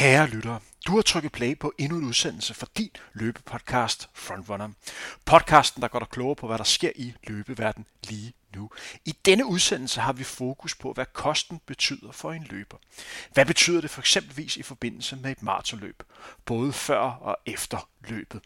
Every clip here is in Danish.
Kære lyttere, du har trykket play på endnu en udsendelse for din løbepodcast Frontrunner. Podcasten, der går dig klogere på, hvad der sker i løbeverden lige nu. I denne udsendelse har vi fokus på, hvad kosten betyder for en løber. Hvad betyder det for eksempelvis i forbindelse med et maratonløb, både før og efter løbet.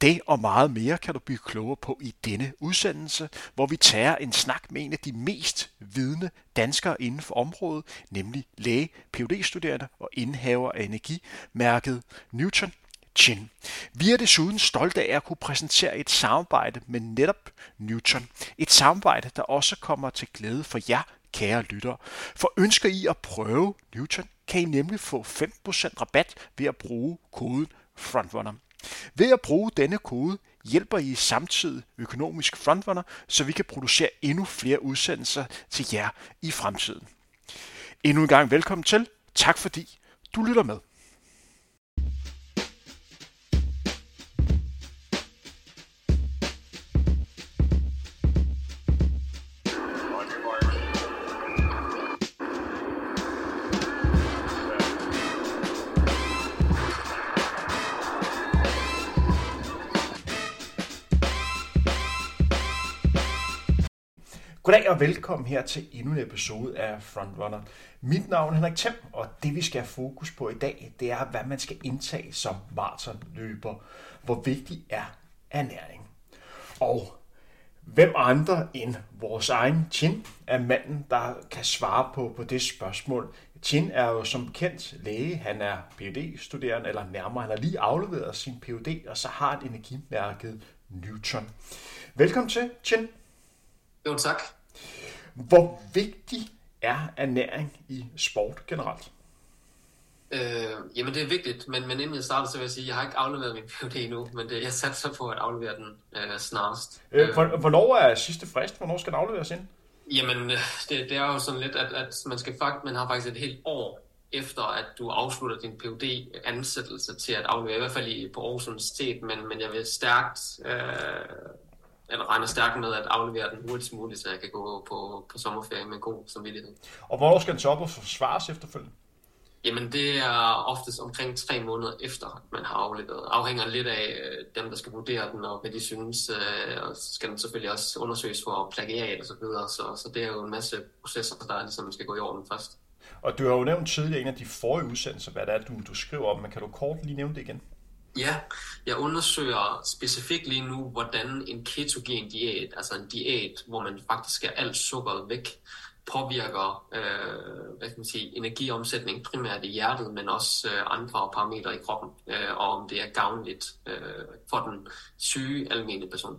Det og meget mere kan du blive klogere på i denne udsendelse, hvor vi tager en snak med en af de mest vidende danskere inden for området, nemlig læge, phd studerende og indhaver af energimærket Newton Chin. Vi er desuden stolte af at kunne præsentere et samarbejde med netop Newton. Et samarbejde, der også kommer til glæde for jer, kære lyttere. For ønsker I at prøve Newton, kan I nemlig få 5% rabat ved at bruge koden FRONTRUNNER. Ved at bruge denne kode hjælper I samtidig økonomisk frontrunner, så vi kan producere endnu flere udsendelser til jer i fremtiden. Endnu en gang velkommen til. Tak fordi du lytter med. Goddag og velkommen her til endnu en episode af Frontrunner. Mit navn er Henrik Thiem, og det vi skal have fokus på i dag, det er, hvad man skal indtage som maratonløber. Hvor vigtig er ernæring? Og hvem andre end vores egen Chin er manden, der kan svare på, på det spørgsmål. Chin er jo som kendt læge, han er phd studerende eller nærmere, han har lige afleveret sin Ph.D., og så har et energimærket Newton. Velkommen til, Chin. Jo, tak. Hvor vigtig er ernæring i sport generelt? Øh, jamen det er vigtigt, men, men inden jeg starter, så vil jeg sige, at jeg har ikke afleveret min PhD endnu, men det, jeg satser på at aflevere den øh, snarest. Øh, hvornår er sidste frist? Hvornår skal den afleveres ind? Jamen, øh, det, det er jo sådan lidt, at, at man, skal fakt, man har faktisk et helt år efter, at du afslutter din phd ansættelse til at aflevere, i hvert fald i, på Aarhus Universitet, men, men jeg vil stærkt øh, eller regner stærkt med at aflevere den hurtigst muligt, så jeg kan gå på, på sommerferie med god samvittighed. Og hvornår skal den så op og forsvares efterfølgende? Jamen det er oftest omkring tre måneder efter, at man har afleveret. Afhænger lidt af øh, dem, der skal vurdere den, og hvad de synes. Øh, og så skal den selvfølgelig også undersøges for plagiat og så videre. Så, så det er jo en masse processer, der ligesom skal gå i orden først. Og du har jo nævnt tidligere en af de forrige udsendelser, hvad det er, du, du skriver om, men kan du kort lige nævne det igen? Ja, jeg undersøger specifikt lige nu, hvordan en ketogen diæt, altså en diæt, hvor man faktisk skal alt sukkeret væk, påvirker øh, hvad kan man sige, energiomsætning primært i hjertet, men også øh, andre parametre i kroppen, øh, og om det er gavnligt øh, for den syge almindelige person.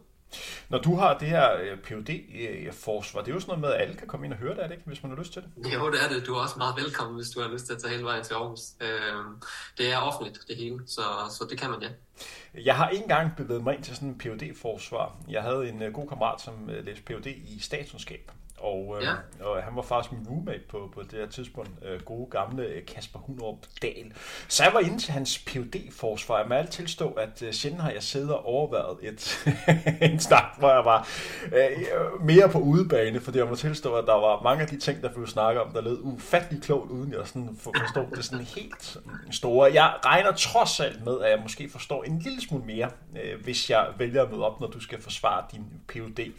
Når du har det her øh, phd øh, forsvar det er jo sådan noget med, at alle kan komme ind og høre det, er det ikke, hvis man har lyst til det? Jo, det er det. Du er også meget velkommen, hvis du har lyst til at tage hele vejen til Aarhus. Øh, det er offentligt, det hele, så, så det kan man, ja. Jeg har ikke engang bevæget mig ind til sådan en phd forsvar Jeg havde en god kammerat, som læste Ph.D. i statskundskab. Og, øh, ja. og han var faktisk min roommate på, på det her tidspunkt, øh, gode gamle øh, Kasper Hunderup Dahl. Så jeg var inde til hans phd forsvar Jeg må alt tilstå, at øh, sjældent har jeg siddet og overvejet et, en snak, hvor jeg var øh, mere på udebane, fordi jeg må tilstå, at der var mange af de ting, der blev snakket om, der lød ufattelig klogt, uden jeg sådan forstod det sådan helt store. Jeg regner trods alt med, at jeg måske forstår en lille smule mere, øh, hvis jeg vælger at møde op, når du skal forsvare din Ph.D.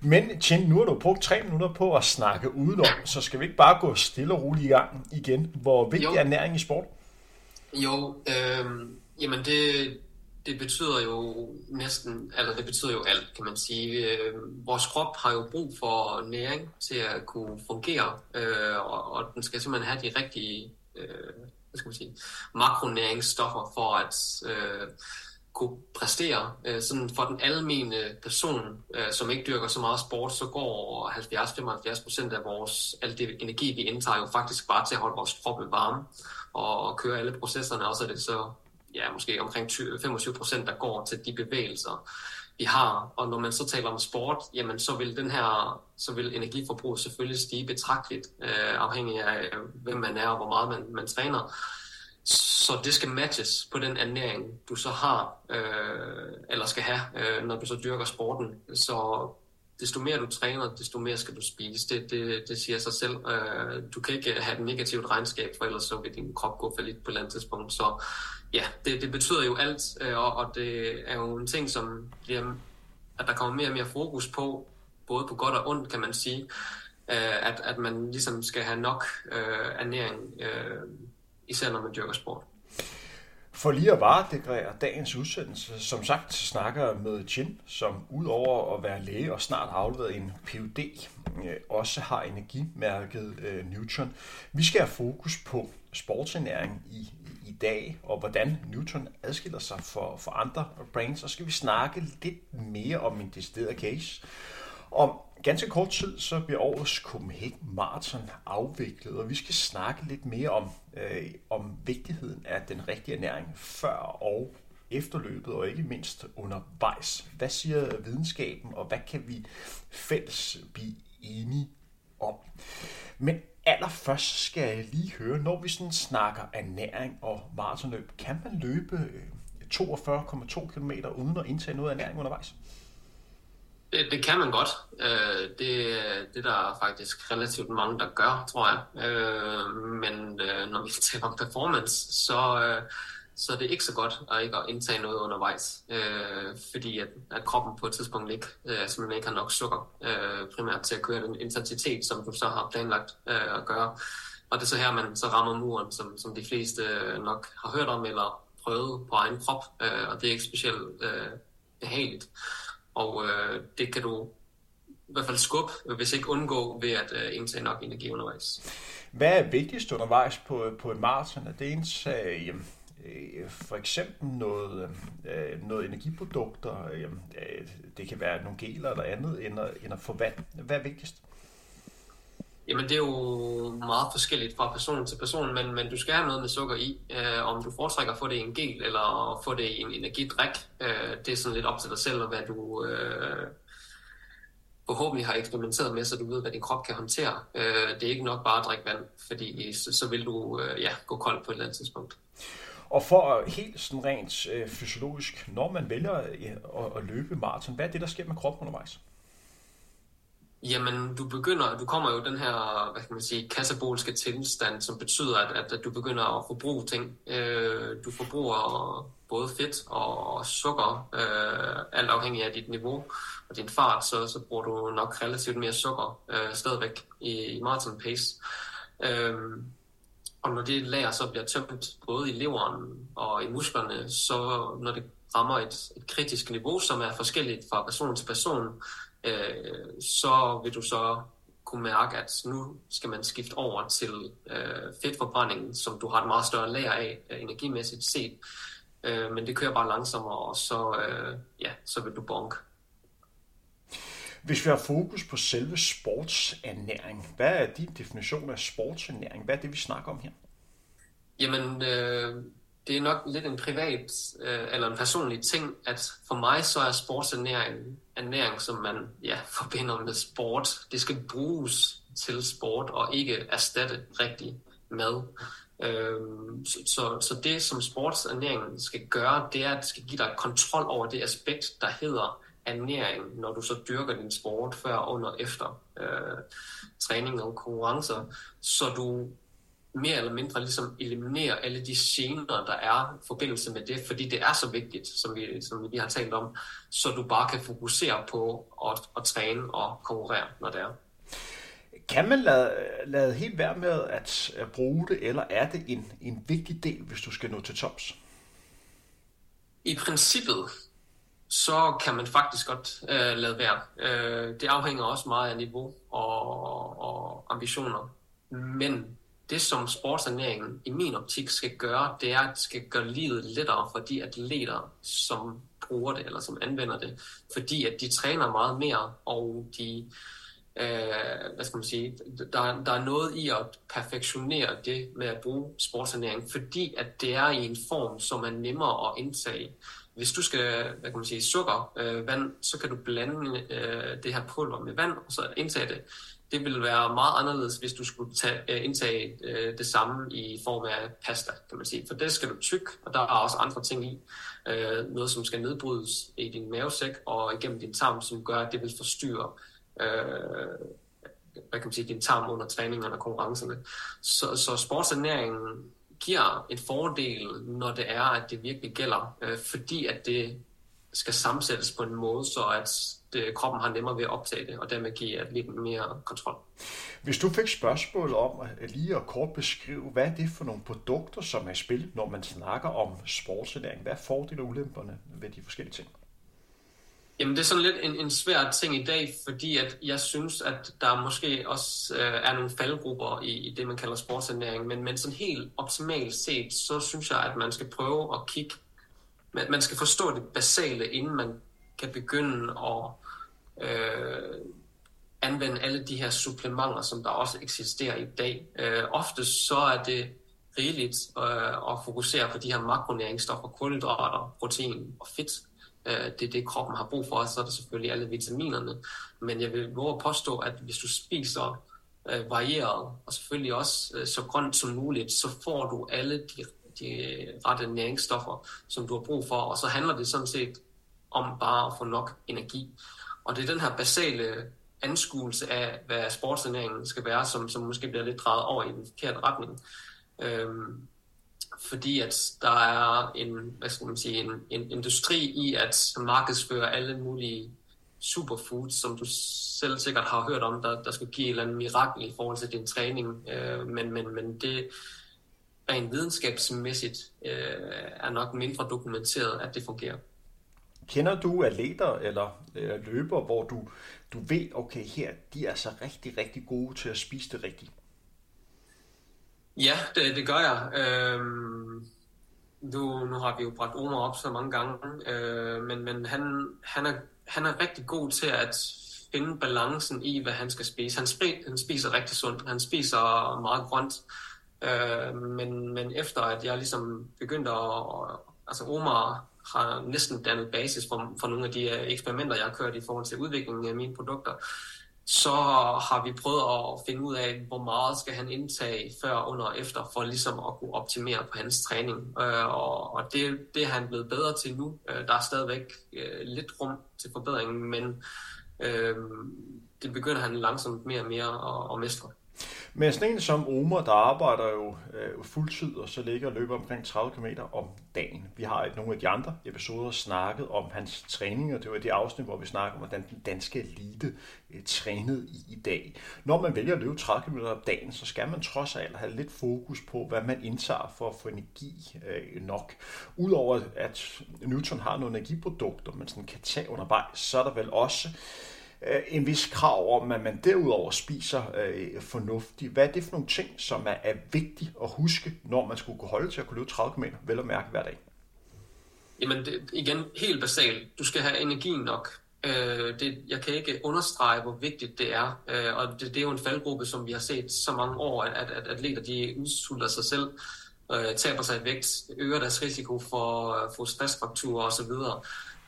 Men Chin, nu har du brugt tre minutter på at snakke udenom, så skal vi ikke bare gå stille og roligt i gang igen? Hvor vigtig jo. er næring i sport? Jo, øh, jamen det, det betyder jo næsten, eller det betyder jo alt, kan man sige. Øh, vores krop har jo brug for næring til at kunne fungere, øh, og, og den skal simpelthen have de rigtige øh, hvad skal man sige, makronæringsstoffer for at øh, kunne præstere. Øh, sådan for den almene person, øh, som ikke dyrker så meget sport, så går 70-75% af vores, al det energi, vi indtager, jo faktisk bare til at holde vores kroppe varme og, og køre alle processerne. Og så er det så ja, måske omkring 20, 25%, der går til de bevægelser, vi har. Og når man så taler om sport, jamen så vil den her, så vil energiforbruget selvfølgelig stige betragteligt, øh, afhængig af øh, hvem man er og hvor meget man, man træner. Så det skal matches på den ernæring, du så har, øh, eller skal have, øh, når du så dyrker sporten. Så desto mere du træner, desto mere skal du spise. Det, det, det siger sig selv. Øh, du kan ikke have et negativt regnskab, for ellers så vil din krop gå for lidt på et eller andet tidspunkt. Så ja, det, det betyder jo alt, øh, og, og det er jo en ting, som bliver, at der kommer mere og mere fokus på, både på godt og ondt, kan man sige, øh, at, at man ligesom skal have nok øh, ernæring, øh, især når man dyrker sport. For lige at varedegrere dagens udsendelse, som sagt snakker med Chin, som udover at være læge og snart har afleveret en PhD, øh, også har energimærket øh, Newton. Vi skal have fokus på sportsernæring i, i dag, og hvordan Newton adskiller sig for, for andre brands, og så skal vi snakke lidt mere om en decideret case. Om ganske kort tid, så bliver årets Copenhagen Marathon afviklet, og vi skal snakke lidt mere om, øh, om vigtigheden af den rigtige ernæring før og efter løbet, og ikke mindst undervejs. Hvad siger videnskaben, og hvad kan vi fælles blive enige om? Men allerførst skal jeg lige høre, når vi sådan snakker ernæring og maratonløb, kan man løbe øh, 42,2 km uden at indtage noget ernæring undervejs? Det, det kan man godt. Øh, det, det der er faktisk relativt mange, der gør, tror jeg. Øh, men øh, når vi taler om performance, så, øh, så er det ikke så godt at ikke at indtage noget undervejs. Øh, fordi at, at kroppen på et tidspunkt ikke, øh, simpelthen ikke har nok sukker, øh, primært til at køre den intensitet, som du så har planlagt øh, at gøre. Og det er så her, man så rammer muren, som, som de fleste øh, nok har hørt om eller prøvet på egen krop, øh, og det er ikke specielt øh, behageligt. Og øh, det kan du i hvert fald skubbe, hvis ikke undgå ved at øh, indtage nok energi undervejs. Hvad er vigtigst undervejs på, øh, på et maraton? Er det ens øh, for eksempel noget, øh, øh noget energiprodukter? Øh, øh, det kan være nogle geler eller andet, end at, end at få vand. Hvad er vigtigst? Jamen det er jo meget forskelligt fra person til person, men, men du skal have noget med sukker i. Øh, om du foretrækker at få det i en gel eller at få det i en energidrik, øh, det er sådan lidt op til dig selv, og hvad du øh, forhåbentlig har eksperimenteret med, så du ved, hvad din krop kan håndtere. Øh, det er ikke nok bare at drikke vand, fordi så, så vil du øh, ja, gå kold på et eller andet tidspunkt. Og for helt sådan rent øh, fysiologisk, når man vælger øh, at, at løbe maraton, hvad er det, der sker med kroppen undervejs? Jamen, du begynder, du kommer jo den her, hvad kan man sige, kassabolske tilstand, som betyder, at, at du begynder at forbruge ting. Øh, du forbruger både fedt og sukker, øh, alt afhængig af dit niveau og din fart, så, så bruger du nok relativt mere sukker øh, stadigvæk i, i marathon pace. Øh, og når det lager så bliver tømt både i leveren og i musklerne, så når det rammer et, et kritisk niveau, som er forskelligt fra person til person, øh, så vil du så kunne mærke, at nu skal man skifte over til øh, fedtforbrændingen, som du har et meget større lager af øh, energimæssigt set. Øh, men det kører bare langsommere, og så, øh, ja, så vil du bonk. Hvis vi har fokus på selve sportsernæring, hvad er din definition af sportsernæring? Hvad er det, vi snakker om her? Jamen, øh, det er nok lidt en privat øh, eller en personlig ting, at for mig så er sportsernæring ernæring, som man ja, forbinder med sport. Det skal bruges til sport og ikke erstatte rigtig mad. Øh, så, så, så det, som sportsernæringen skal gøre, det er, at det skal give dig kontrol over det aspekt, der hedder ernæring, når du så dyrker din sport før, under og efter øh, træning og konkurrencer, så du mere eller mindre ligesom eliminere alle de gener, der er i forbindelse med det, fordi det er så vigtigt, som vi, som vi har talt om, så du bare kan fokusere på at, at træne og konkurrere, når det er. Kan man lade, lade helt være med at, at bruge det, eller er det en, en vigtig del, hvis du skal nå til tops? I princippet, så kan man faktisk godt øh, lade være. Øh, det afhænger også meget af niveau og, og ambitioner. Men det, som sportsernæringen i min optik skal gøre, det er, at det skal gøre livet lettere for de atleter, som bruger det, eller som anvender det. Fordi at de træner meget mere, og de, øh, hvad skal man sige, der, der er noget i at perfektionere det med at bruge sportsernæring, fordi at det er i en form, som er nemmere at indtage. Hvis du skal, hvad kan man sige, sukker, øh, vand, så kan du blande øh, det her pulver med vand, og så indtage det det ville være meget anderledes, hvis du skulle tage, øh, indtage øh, det samme i form af pasta, kan man sige. For det skal du tykke, og der er også andre ting i. Øh, noget, som skal nedbrydes i din mavesæk og igennem din tarm, som gør, at det vil forstyrre øh, hvad kan man sige, din tarm under træningerne og konkurrencerne. Så, så sportsernæringen giver en fordel, når det er, at det virkelig gælder, øh, fordi at det skal sammensættes på en måde, så at det, kroppen har nemmere ved at optage det, og dermed give atleten mere kontrol. Hvis du fik spørgsmål om at lige at kort beskrive, hvad er det for nogle produkter, som er i spil, når man snakker om sportsernæring? Hvad er fordele og ulemperne ved de forskellige ting? Jamen det er sådan lidt en, en svær ting i dag, fordi at jeg synes, at der måske også øh, er nogle faldgrupper i, i det, man kalder sportsernæring, men, men sådan helt optimalt set, så synes jeg, at man skal prøve at kigge, man, man skal forstå det basale, inden man kan begynde at øh, anvende alle de her supplementer, som der også eksisterer i dag. Øh, ofte så er det rigeligt øh, at fokusere på de her makronæringsstoffer, kulhydrater, protein og fedt, Øh, det er det, kroppen har brug for, og så er der selvfølgelig alle vitaminerne. Men jeg vil våge at påstå, at hvis du spiser øh, varieret, og selvfølgelig også øh, så grønt som muligt, så får du alle de, de rette næringsstoffer, som du har brug for, og så handler det sådan set om bare at få nok energi. Og det er den her basale anskuelse af, hvad sportsernæringen skal være, som, som måske bliver lidt drejet over i den forkerte retning. Øhm, fordi at der er en, hvad skal man sige, en, en industri i at markedsføre alle mulige superfoods, som du selv sikkert har hørt om, der, der skal give et eller andet mirakel i forhold til din træning. Øh, men, men, men det rent videnskabsmæssigt øh, er nok mindre dokumenteret, at det fungerer. Kender du atleter eller, eller løber, hvor du, du ved, okay, her de er så rigtig, rigtig gode til at spise det rigtigt? Ja, det, det gør jeg. Øhm, nu, nu har vi jo bragt Omar op så mange gange, øh, men, men han, han, er, han er rigtig god til at finde balancen i, hvad han skal spise. Han, spi, han spiser rigtig sundt, han spiser meget grønt, øh, Øh, men, men efter at jeg ligesom begyndte at... Altså Omar har næsten dannet basis for, for nogle af de øh, eksperimenter, jeg har kørt i forhold til udviklingen af mine produkter så har vi prøvet at finde ud af, hvor meget skal han indtage før, under og efter, for ligesom at kunne optimere på hans træning. Øh, og det, det er han blevet bedre til nu. Der er stadigvæk lidt rum til forbedring, men det begynder han langsomt mere og mere at, at mestre. Men sådan en som Omer, der arbejder jo øh, fuldtid, og så ligger og løber omkring 30 km om dagen. Vi har i nogle af de andre episoder snakket om hans træning, og det var det afsnit, hvor vi snakker om, hvordan den danske elite øh, trænede i, i dag. Når man vælger at løbe 30 km om dagen, så skal man trods alt have lidt fokus på, hvad man indtager for at få energi øh, nok. Udover at Newton har nogle energiprodukter, man sådan kan tage undervejs, så er der vel også Øh, Øh, en vis krav om, at man derudover spiser øh, fornuftigt. Hvad er det for nogle ting, som er, er vigtigt at huske, når man skulle kunne holde til at kunne løbe 30 km, vel at mærke hver dag? Jamen det, igen, helt basalt. Du skal have energi nok. Øh, det, jeg kan ikke understrege, hvor vigtigt det er. Øh, og det, det er jo en faldgruppe, som vi har set så mange år, at, at, at atleter de udsulter sig selv, øh, taber sig i vægt, øger deres risiko for at få stressfrakturer osv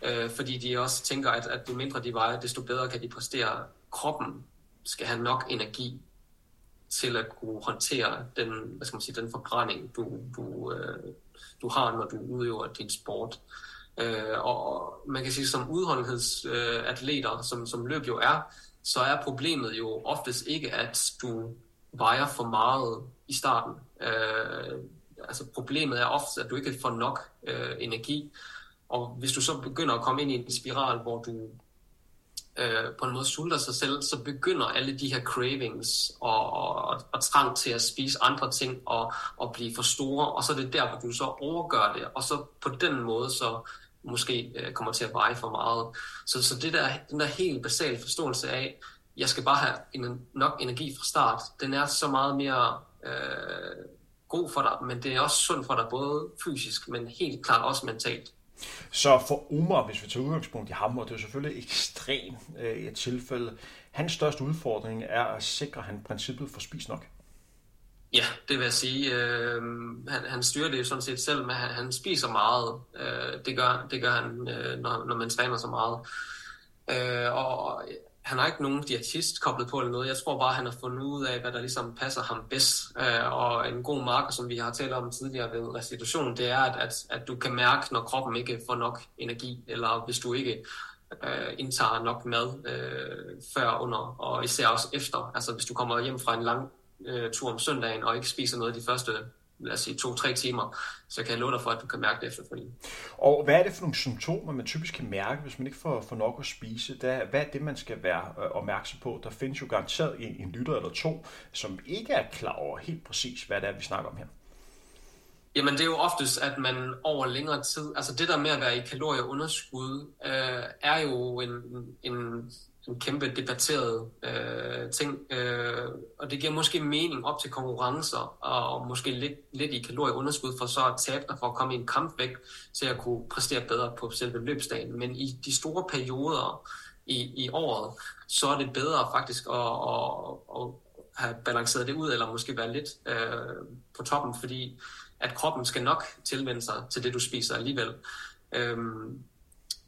øh, fordi de også tænker, at, at jo mindre de vejer, desto bedre kan de præstere. Kroppen skal have nok energi til at kunne håndtere den, hvad skal man sige, den forbrænding, du, du, øh, du har, når du udøver din sport. Øh, og man kan sige, som udholdenhedsatleter, øh, som, som løb jo er, så er problemet jo oftest ikke, at du vejer for meget i starten. Øh, altså problemet er ofte, at du ikke får nok øh, energi. Og hvis du så begynder at komme ind i en spiral, hvor du øh, på en måde sulter sig selv, så begynder alle de her cravings og, og, og trang til at spise andre ting og, og blive for store, og så er det der, hvor du så overgør det, og så på den måde så måske øh, kommer til at veje for meget. Så, så det der, den der helt basale forståelse af, jeg skal bare have en, nok energi fra start, den er så meget mere øh, god for dig, men det er også sundt for dig, både fysisk, men helt klart også mentalt. Så for Omar, hvis vi tager udgangspunkt i ham, og det er selvfølgelig ekstremt øh, et tilfælde, hans største udfordring er at sikre, at han princippet får spist nok. Ja, det vil jeg sige. Øh, han, han styrer det jo sådan set selv, men han, han spiser meget. Øh, det, gør, det gør han, øh, når, når man træner så meget. Øh, og han har ikke nogen diætist koblet på eller noget. Jeg tror bare, han har fundet ud af, hvad der ligesom passer ham bedst. Øh, og en god marker, som vi har talt om tidligere ved restitution, det er, at, at, at du kan mærke, når kroppen ikke får nok energi, eller hvis du ikke øh, indtager nok mad øh, før, under og især også efter. Altså hvis du kommer hjem fra en lang øh, tur om søndagen og ikke spiser noget de første lad os sige, to-tre timer, så kan jeg love dig for, at du kan mærke det efterfølgende. Og hvad er det for nogle symptomer, man typisk kan mærke, hvis man ikke får, får nok at spise? Der, hvad er det, man skal være øh, opmærksom på? Der findes jo garanteret en, en lytter eller to, som ikke er klar over helt præcis, hvad det er, vi snakker om her. Jamen det er jo oftest, at man over længere tid, altså det der med at være i kalorieunderskud, øh, er jo en, en en kæmpe debatteret øh, ting, øh, og det giver måske mening op til konkurrencer, og måske lidt, lidt i kalorieunderskud for så at tabe dig for at komme i en kampvægt, så jeg kunne præstere bedre på selve løbsdagen. Men i de store perioder i, i året, så er det bedre faktisk at, at, at have balanceret det ud, eller måske være lidt øh, på toppen, fordi at kroppen skal nok tilvende sig til det, du spiser alligevel. Øhm,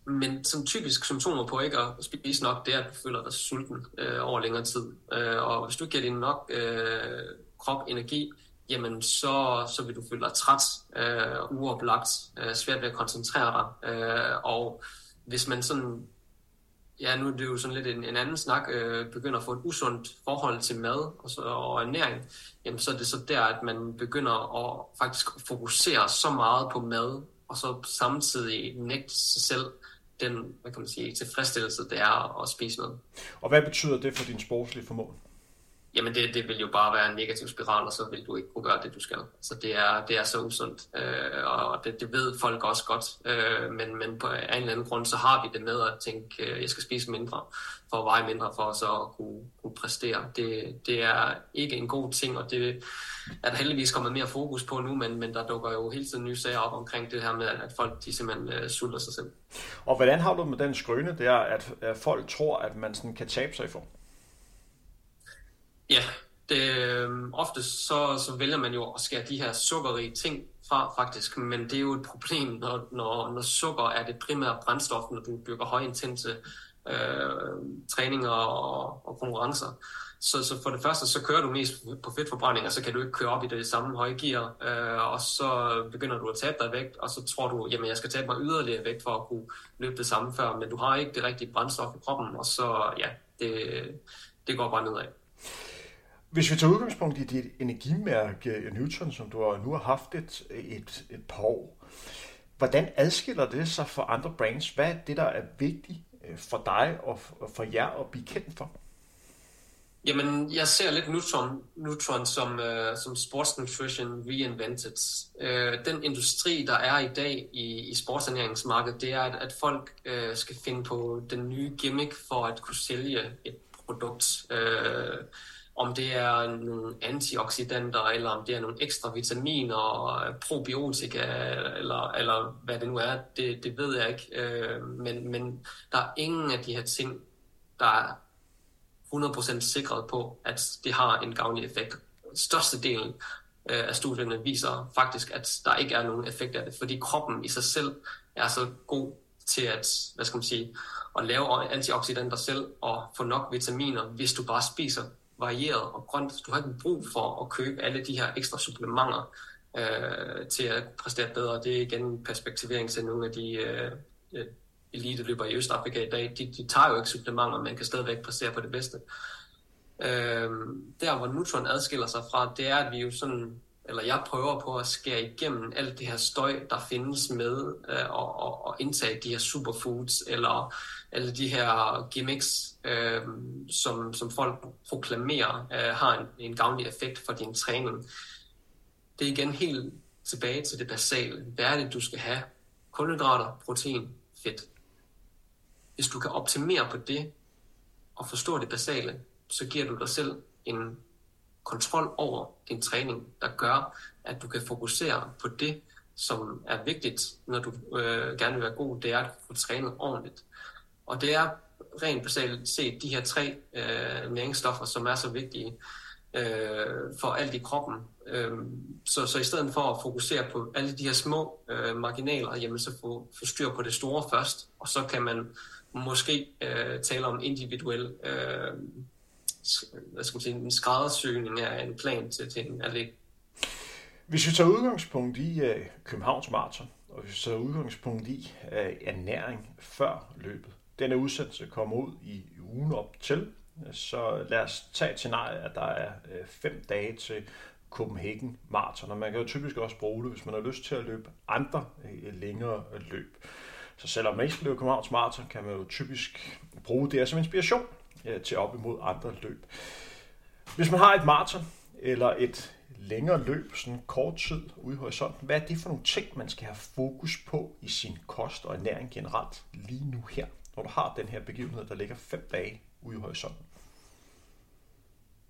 men som typisk symptomer på ikke at spise nok, det er, at du føler dig sulten øh, over længere tid. Øh, og hvis du ikke giver din nok øh, krop energi, jamen så, så vil du føle dig træt, øh, uoplagt, øh, svært ved at koncentrere dig. Øh, og hvis man sådan, ja nu er det jo sådan lidt en, en anden snak, øh, begynder at få et usundt forhold til mad og, så, og ernæring, jamen så er det så der, at man begynder at faktisk fokusere så meget på mad, og så samtidig nægte sig selv den hvad kan man sige, tilfredsstillelse, det er at spise noget. Og hvad betyder det for din sportslige formål? Jamen det, det vil jo bare være en negativ spiral, og så vil du ikke kunne gøre det, du skal. Så det er, det er så usundt, øh, og det, det ved folk også godt. Øh, men, men på en eller anden grund, så har vi det med at tænke, øh, jeg skal spise mindre, for at veje mindre, for så at kunne, kunne præstere. Det, det er ikke en god ting, og det er der heldigvis kommet mere fokus på nu, men, men der dukker jo hele tiden nye sager op omkring det her med, at folk de simpelthen øh, sulter sig selv. Og hvordan har du med den skrøne der, at, at folk tror, at man sådan kan tabe sig i form? Ja, det, øh, ofte så, så vælger man jo at skære de her sukkerrige ting fra faktisk, men det er jo et problem, når, når, når sukker er det primære brændstof, når du bygger højintense øh, træninger og, og konkurrencer. Så, så for det første, så kører du mest på fedtforbrænding, og så kan du ikke køre op i det samme høje gear, øh, og så begynder du at tabe dig vægt, og så tror du, jamen jeg skal tabe mig yderligere vægt for at kunne løbe det samme før, men du har ikke det rigtige brændstof i kroppen, og så ja, det, det går bare nedad. Hvis vi tager udgangspunkt i dit energimærke Newton, som du nu har haft et, et, et par år, hvordan adskiller det sig fra andre brands? Hvad er det, der er vigtigt øh, for dig og for jer at blive kendt for? Jamen, jeg ser lidt Nutron, Nutron som, uh, som sports nutrition reinvented. Uh, den industri, der er i dag i, i sportsernæringsmarkedet, det er, at, at folk uh, skal finde på den nye gimmick for at kunne sælge et produkt. Uh, om det er nogle antioxidanter, eller om det er nogle ekstra vitaminer, probiotika, eller, eller hvad det nu er, det, det ved jeg ikke. Øh, men, men der er ingen af de her ting, der er 100% sikret på, at det har en gavnlig effekt. Størstedelen øh, af studierne viser faktisk, at der ikke er nogen effekt af det, fordi kroppen i sig selv er så god til at, hvad skal man sige, at lave antioxidanter selv og få nok vitaminer, hvis du bare spiser varieret og grønt. Du har ikke brug for at købe alle de her ekstra supplementer øh, til at præstere bedre. Det er igen perspektivering til nogle af de øh, øh elite-løber i Østafrika i dag. De, de tager jo ikke supplementer, men kan stadigvæk præstere på det bedste. Øh, der, hvor Nutron adskiller sig fra, det er, at vi jo sådan eller jeg prøver på at skære igennem alt det her støj, der findes med øh, at, at, at indtage de her superfoods, eller alle de her gimmicks, øh, som, som folk proklamerer, øh, har en, en gavnlig effekt for din træning. Det er igen helt tilbage til det basale. Hvad er det, du skal have? Kulhydrater, protein, fedt. Hvis du kan optimere på det, og forstå det basale, så giver du dig selv en kontrol over din træning, der gør, at du kan fokusere på det, som er vigtigt, når du øh, gerne vil være god, det er at få trænet ordentligt. Og det er rent basalt set de her tre øh, næringsstoffer, som er så vigtige øh, for alt i kroppen. Øh, så, så i stedet for at fokusere på alle de her små øh, marginaler, jamen så få, få styr på det store først, og så kan man måske øh, tale om individuel øh, hvad skal man sige, en skræddersøgning af en plan til, til en atlet. Hvis vi tager udgangspunkt i uh, Københavns Marathon, og hvis vi tager udgangspunkt i uh, ernæring før løbet, denne udsendelse kommer ud i ugen op til, så lad os tage et scenarie, at der er øh, fem dage til Copenhagen Marathon, og man kan jo typisk også bruge det, hvis man har lyst til at løbe andre øh, længere løb. Så selvom man ikke skal løbe Københavns Marathon, kan man jo typisk bruge det som inspiration øh, til op imod andre løb. Hvis man har et maraton eller et længere løb, sådan kort tid ude i horisonten, hvad er det for nogle ting, man skal have fokus på i sin kost og ernæring generelt lige nu her, når du har den her begivenhed, der ligger fem dage ude i horisonten?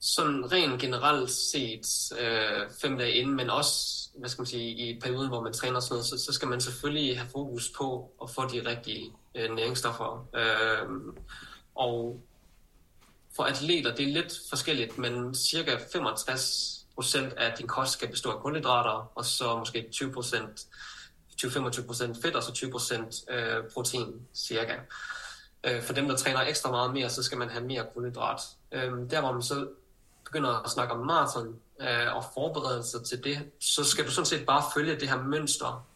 Sådan rent generelt set øh, fem dage inden, men også hvad skal man sige, i perioden, hvor man træner sådan noget, så, så skal man selvfølgelig have fokus på at få de rigtige øh, næringsstoffer. Øh, og for atleter, det er lidt forskelligt, men cirka 65 procent af din kost skal bestå af kulhydrater, og så måske 20 procent 20-25% fedt, og så 20% øh, protein, cirka. Øh, for dem, der træner ekstra meget mere, så skal man have mere kulhydrat. Øh, der, hvor man så begynder at snakke om maraton øh, og forberede sig til det, så skal du sådan set bare følge det her mønster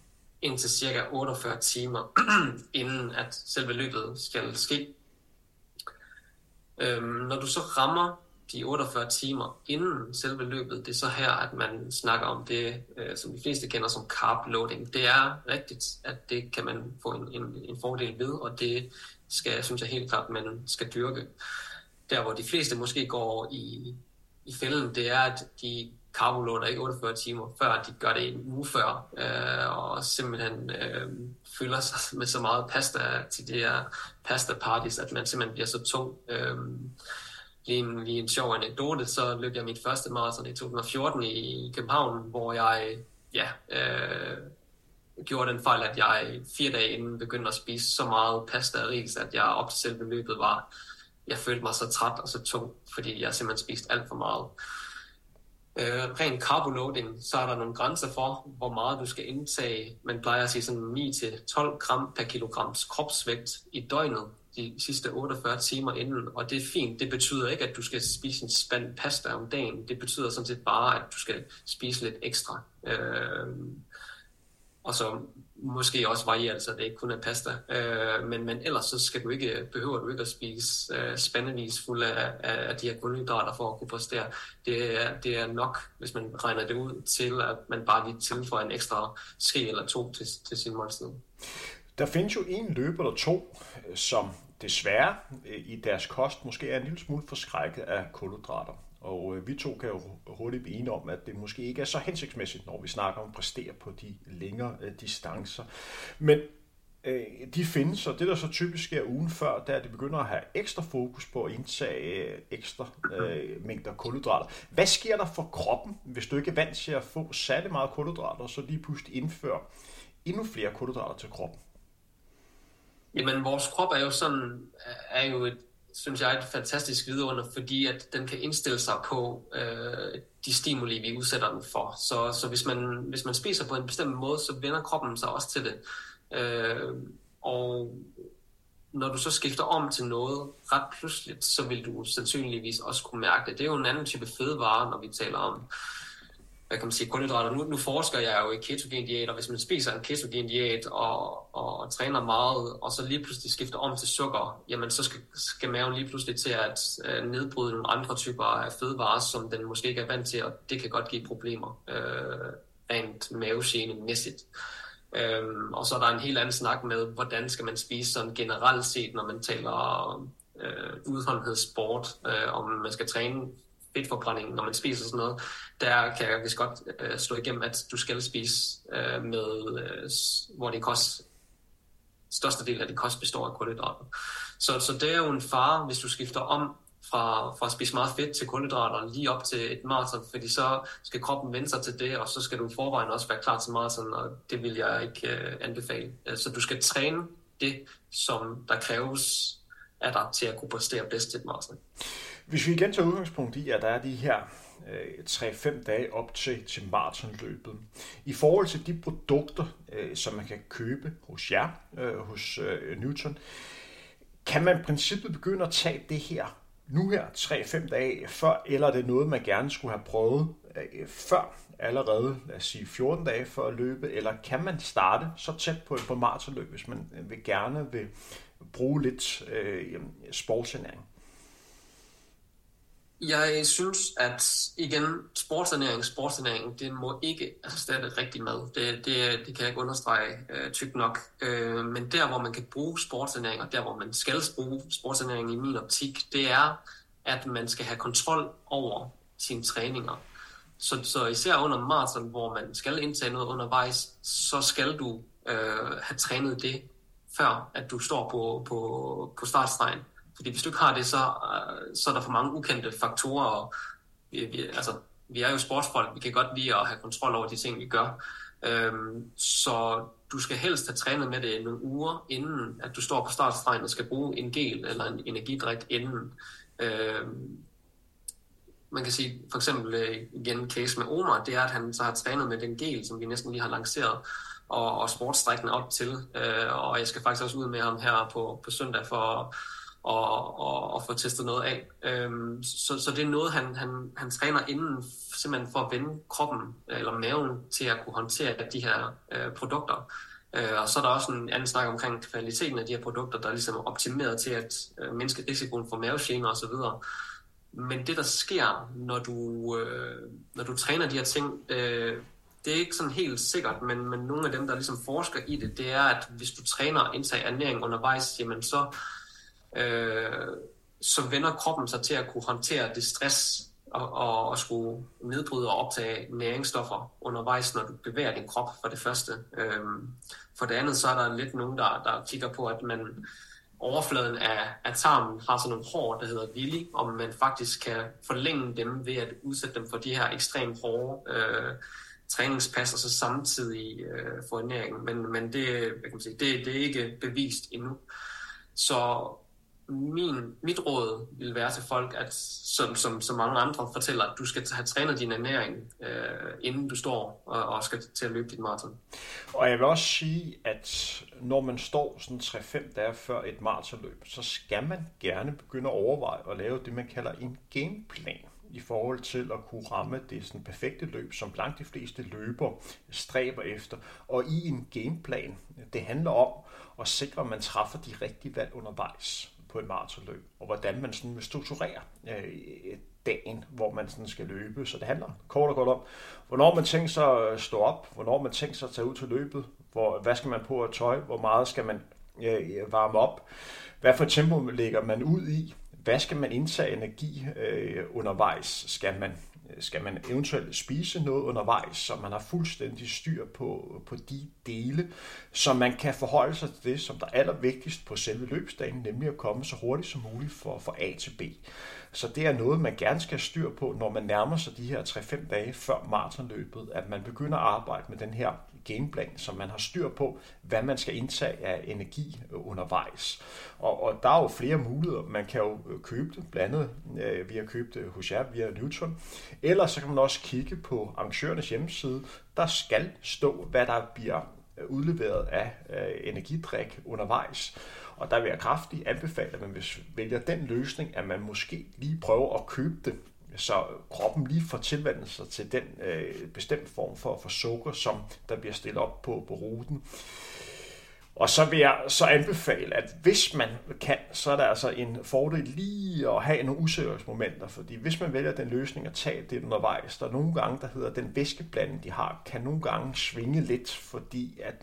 indtil cirka 48 timer, inden at selve løbet skal ske. Øhm, når du så rammer de 48 timer inden selve løbet, det er så her, at man snakker om det, øh, som de fleste kender som carb loading. Det er rigtigt, at det kan man få en, en, en fordel ved, og det skal, synes jeg helt klart, man skal dyrke. Der, hvor de fleste måske går i, i fælden, det er, at de carboloader ikke 48 timer før, de gør det en uge før, øh, og simpelthen øh, fylder sig med så meget pasta til de her pasta parties, at man simpelthen bliver så tung. Øh, lige, en, lige en sjov anekdote, så løb jeg mit første maraton i 2014 i København, hvor jeg ja, øh, gjorde den fejl, at jeg fire dage inden begyndte at spise så meget pasta og ris, at jeg op til selve løbet var, jeg følte mig så træt og så tung, fordi jeg simpelthen spiste alt for meget. Øh, rent carboloading, så er der nogle grænser for, hvor meget du skal indtage. Man plejer at sige sådan 9-12 gram per kilograms kropsvægt i døgnet de sidste 48 timer inden, og det er fint. Det betyder ikke, at du skal spise en spand pasta om dagen. Det betyder sådan set bare, at du skal spise lidt ekstra. Øh, og så måske også variere, altså, så det ikke kun er pasta. Øh, men, men ellers så skal du ikke, behøver du ikke at spise øh, spændevis fuld af, af, de her kulhydrater for at kunne præstere. Det er, det er nok, hvis man regner det ud, til at man bare lige tilføjer en ekstra ske eller to til, til sin måltid. Der findes jo en løber eller to, som desværre øh, i deres kost måske er en lille smule forskrækket af kulhydrater. Og øh, vi to kan jo hurtigt blive enige om, at det måske ikke er så hensigtsmæssigt, når vi snakker om at præstere på de længere øh, distancer. Men øh, de findes, og det der så typisk sker ugen før, der er, at de begynder at have ekstra fokus på at indtage øh, ekstra øh, mængder kulhydrater. Hvad sker der for kroppen, hvis du ikke er vant til at få særlig meget kulhydrater, og så lige pludselig indfører endnu flere kulhydrater til kroppen? Jamen, vores krop er jo sådan, er jo et, synes jeg, et fantastisk vidunder, fordi at den kan indstille sig på øh, de stimuli, vi udsætter den for. Så, så hvis, man, hvis man spiser på en bestemt måde, så vender kroppen sig også til det. Øh, og når du så skifter om til noget ret pludseligt, så vil du sandsynligvis også kunne mærke det. Det er jo en anden type fødevare, når vi taler om hvad kan man sige, kulhydrater. Nu, nu forsker jeg jo i ketogen diæt, og hvis man spiser en ketogen diæt og, og, og træner meget, og så lige pludselig skifter om til sukker, jamen så skal, skal maven lige pludselig til at øh, nedbryde nogle andre typer af fødevarer, som den måske ikke er vant til, og det kan godt give problemer øh, rent mavescene-mæssigt. Um, og så er der en helt anden snak med, hvordan skal man spise sådan generelt set, når man taler øh, udholdenhedssport, øh, om man skal træne fedtforbrænding, når man spiser sådan noget, der kan jeg vist godt øh, slå igennem, at du skal spise øh, med, øh, hvor det kost, største del af din kost består af kulhydrater. Så, så det er jo en fare, hvis du skifter om fra, fra at spise meget fedt til kulhydrater lige op til et maraton, fordi så skal kroppen vende sig til det, og så skal du i forvejen også være klar til maraton, og det vil jeg ikke øh, anbefale. Øh, så du skal træne det, som der kræves af dig til at kunne præstere bedst til et maraton. Hvis vi igen tager udgangspunkt i, at der er de her øh, 3-5 dage op til, til maratonløbet. I forhold til de produkter, øh, som man kan købe hos jer, øh, hos øh, Newton, kan man i princippet begynde at tage det her nu her 3-5 dage før, eller er det noget, man gerne skulle have prøvet øh, før, allerede, lad os sige 14 dage før at løbe, eller kan man starte så tæt på, et maratonløb, hvis man øh, vil gerne vil bruge lidt øh, sportsernæring? Jeg synes, at igen, sportsernæring, sportsernæring, det må ikke erstatte rigtig mad. Det, det, det kan jeg ikke understrege øh, tyk nok. Øh, men der, hvor man kan bruge sportsernæring, og der, hvor man skal bruge sportsernæring i min optik, det er, at man skal have kontrol over sine træninger. Så, så især under maraton, hvor man skal indtage noget undervejs, så skal du øh, have trænet det, før at du står på, på, på startstregen. Fordi hvis du ikke har det, så, øh, så er der for mange ukendte faktorer. Og vi, vi, altså, vi er jo sportsfolk, vi kan godt lide at have kontrol over de ting, vi gør. Øhm, så du skal helst have trænet med det nogle uger, inden at du står på startstregen og skal bruge en gel eller en energidrik inden. Øhm, man kan sige, for eksempel øh, igen case med Omar, det er, at han så har trænet med den gel, som vi næsten lige har lanceret, og, og sportsstrækken op til. Øh, og jeg skal faktisk også ud med ham her på, på søndag for og, og, og få testet noget af. Øhm, så, så det er noget, han, han, han træner inden, simpelthen for at vende kroppen øh, eller maven til at kunne håndtere de her øh, produkter. Øh, og så er der også en anden snak omkring kvaliteten af de her produkter, der er ligesom optimeret til at øh, mindske risikoen for mavegener osv. Men det, der sker, når du, øh, når du træner de her ting, øh, det er ikke sådan helt sikkert, men, men nogle af dem, der ligesom forsker i det, det er, at hvis du træner indtag ernæring undervejs, jamen så øh, så vender kroppen sig til at kunne håndtere det stress og, og, og skulle nedbryde og optage næringsstoffer undervejs, når du bevæger din krop for det første. Øh, for det andet, så er der lidt nogen, der, der kigger på, at man overfladen af, af tarmen har sådan nogle hår, der hedder villi, og man faktisk kan forlænge dem ved at udsætte dem for de her ekstremt hårde øh, træningspas, og så samtidig øh, få ernæring. Men, men det, kan man sige, det, det er ikke bevist endnu. Så min, mit råd vil være til folk, at som, som, som mange andre fortæller, at du skal have trænet din ernæring, øh, inden du står og, og skal til at løbe dit maraton. Og jeg vil også sige, at når man står sådan 3-5 dage før et maratonløb, så skal man gerne begynde at overveje at lave det, man kalder en gameplan i forhold til at kunne ramme det sådan perfekte løb, som langt de fleste løber stræber efter. Og i en gameplan, det handler om at sikre, at man træffer de rigtige valg undervejs på et maratonløb, og hvordan man sådan vil strukturere øh, dagen, hvor man sådan skal løbe. Så det handler kort og godt om, hvornår man tænker sig at stå op, hvornår man tænker sig at tage ud til løbet, hvor, hvad skal man på at tøj, hvor meget skal man øh, øh, varme op, hvad for tempo lægger man ud i, hvad skal man indtage energi øh, undervejs, skal man skal man eventuelt spise noget undervejs, så man har fuldstændig styr på, på de dele, så man kan forholde sig til det, som der er allervigtigst på selve løbsdagen, nemlig at komme så hurtigt som muligt fra, fra A til B. Så det er noget, man gerne skal styr på, når man nærmer sig de her 3-5 dage før maratonløbet, at man begynder at arbejde med den her gameplan, så man har styr på, hvad man skal indtage af energi øh, undervejs. Og, og der er jo flere muligheder. Man kan jo øh, købe det, blandt andet øh, via købt det hos jer via Newton. Eller så kan man også kigge på arrangørernes hjemmeside. Der skal stå, hvad der bliver udleveret af øh, energidrik undervejs. Og der vil jeg kraftigt anbefale, at man hvis vælger den løsning, at man måske lige prøver at købe det så kroppen lige får tilvandet sig til den øh, bestemte form for, for sukker, som der bliver stillet op på, på ruten. Og så vil jeg så anbefale, at hvis man kan, så er der altså en fordel lige at have nogle usikkerhedsmomenter, fordi hvis man vælger den løsning at tage det undervejs, der er nogle gange, der hedder, den væskeblanding, de har, kan nogle gange svinge lidt, fordi at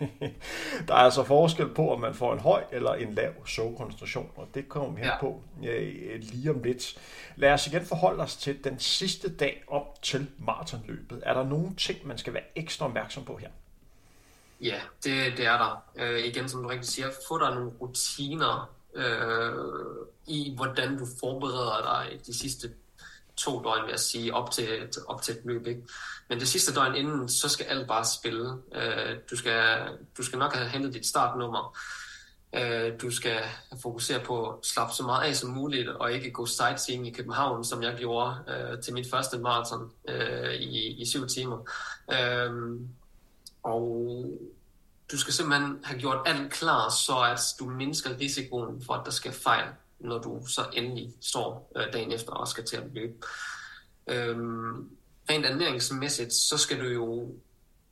der er altså forskel på, om man får en høj eller en lav sukkerkoncentration, og det kommer vi her ja. på øh, lige om lidt. Lad os igen forholde os til den sidste dag op til maratonløbet. Er der nogle ting, man skal være ekstra opmærksom på her? Ja, det, det er der. Øh, igen, som du rigtig siger, få dig nogle rutiner øh, i, hvordan du forbereder dig de sidste to døgn, vil jeg sige, op til, op til et løb. Ikke? Men det sidste døgn inden, så skal alt bare spille. Øh, du, skal, du skal nok have hentet dit startnummer. Øh, du skal fokusere på at slappe så meget af som muligt, og ikke gå sightseeing i København, som jeg gjorde øh, til mit første maraton øh, i, i syv timer. Øh, og du skal simpelthen have gjort alt klar, så at du mindsker risikoen for, at der skal fejl, når du så endelig står øh, dagen efter og skal til at løbe. Øhm, rent ernæringsmæssigt, så skal du jo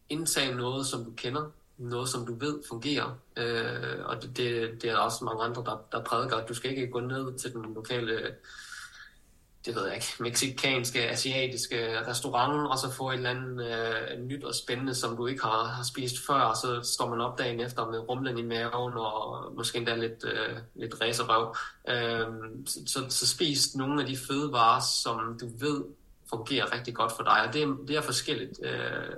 indtage noget, som du kender. noget, som du ved fungerer. Øh, og det, det, det er der også mange andre, der, der prædiker. Du skal ikke gå ned til den lokale det ved jeg ikke, meksikanske, asiatiske restaurant, og så få et eller andet øh, nyt og spændende, som du ikke har, har spist før, og så står man op dagen efter med rumlen i maven, og måske endda lidt, øh, lidt racerøv. Øh, så, så spis nogle af de fødevarer, som du ved fungerer rigtig godt for dig, og det, det er forskelligt. Øh,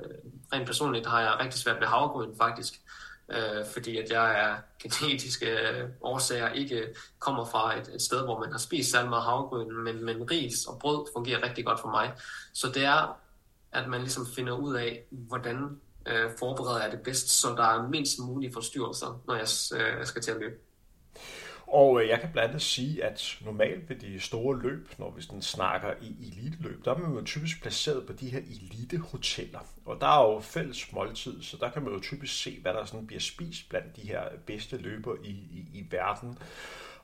rent personligt har jeg rigtig svært ved havregryn faktisk, øh, fordi at jeg er genetiske øh, årsager ikke kommer fra et, et sted, hvor man har spist særlig meget havregryn, men, men ris og brød fungerer rigtig godt for mig. Så det er, at man ligesom finder ud af, hvordan øh, forbereder jeg det bedst, så der er mindst mulige forstyrrelser, når jeg øh, skal til at løbe. Og øh, jeg kan blandt andet sige, at normalt ved de store løb, når vi sådan snakker i eliteløb, der er man jo typisk placeret på de her elitehoteller. Og der er jo fælles måltid, så der kan man jo typisk se, hvad der sådan bliver spist blandt de her bedste løber i, i, i verden.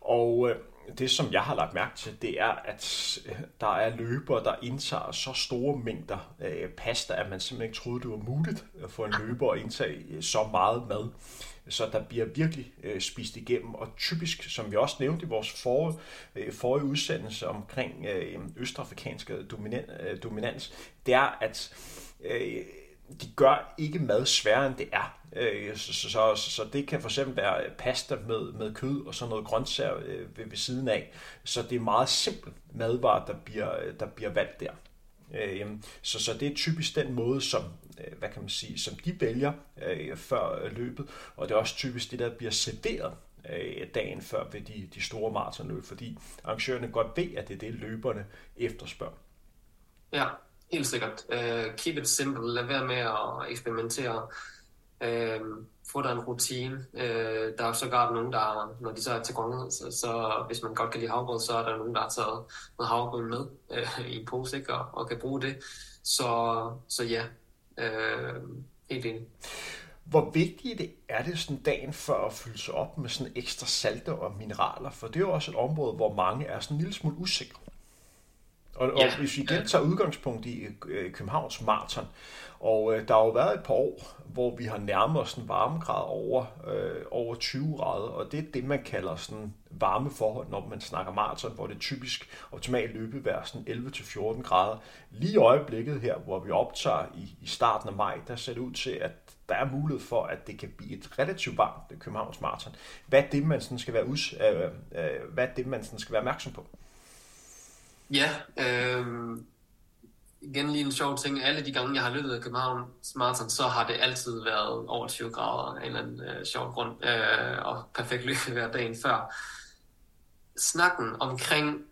Og øh, det, som jeg har lagt mærke til, det er, at øh, der er løbere, der indtager så store mængder øh, pasta, at man simpelthen ikke troede, det var muligt for en løber at indtage så meget mad. Så der bliver virkelig øh, spist igennem, og typisk, som vi også nævnte i vores forrige, øh, forrige udsendelse omkring øh, østafrikansk øh, dominant, øh, dominans, det er, at øh, de gør ikke mad sværere, end det er. Øh, så, så, så, så det kan for eksempel være pasta med, med kød og sådan noget grøntsager øh, ved, ved siden af. Så det er meget simpel madvarer, der bliver, der bliver valgt der. Øh, så, så det er typisk den måde, som, Øh, hvad kan man sige, som de vælger øh, før øh, løbet, og det er også typisk det, der bliver serveret øh, dagen før ved de, de store maratonløb, fordi arrangørerne godt ved, at det er det, løberne efterspørger. Ja, helt sikkert. Uh, keep it simple. Lad være med at eksperimentere. Uh, få dig en rutine. Uh, der er jo sågar nogen, der, når de så er til grønne, så, så hvis man godt kan lide havbrød, så er der nogen, der har taget noget havbrød med uh, i en pose ikke, og, og kan bruge det. Så, så ja, øh, helt enig. Hvor vigtigt det er det sådan dagen før at fylde sig op med sådan ekstra salte og mineraler? For det er jo også et område, hvor mange er sådan en lille smule usikre. Og, ja. og hvis vi igen tager udgangspunkt i øh, Københavns Marathon, og øh, der har jo været et par år, hvor vi har nærmet os en varmegrad over, øh, over 20 grader, og det er det, man kalder sådan varme forhold, når man snakker maraton, hvor det typisk optimalt løbevejr sådan 11-14 grader. Lige i øjeblikket her, hvor vi optager i, i starten af maj, der ser det ud til, at der er mulighed for, at det kan blive et relativt varmt Københavns Marathon. Hvad er det, man sådan skal være, us, øh, øh, hvad er det, man sådan skal være opmærksom på? Ja, øh, igen lige en sjov ting. Alle de gange, jeg har løbet af København Marathon, så har det altid været over 20 grader af en eller anden øh, sjov grund, øh, og perfekt løb hver dagen før. Snakken omkring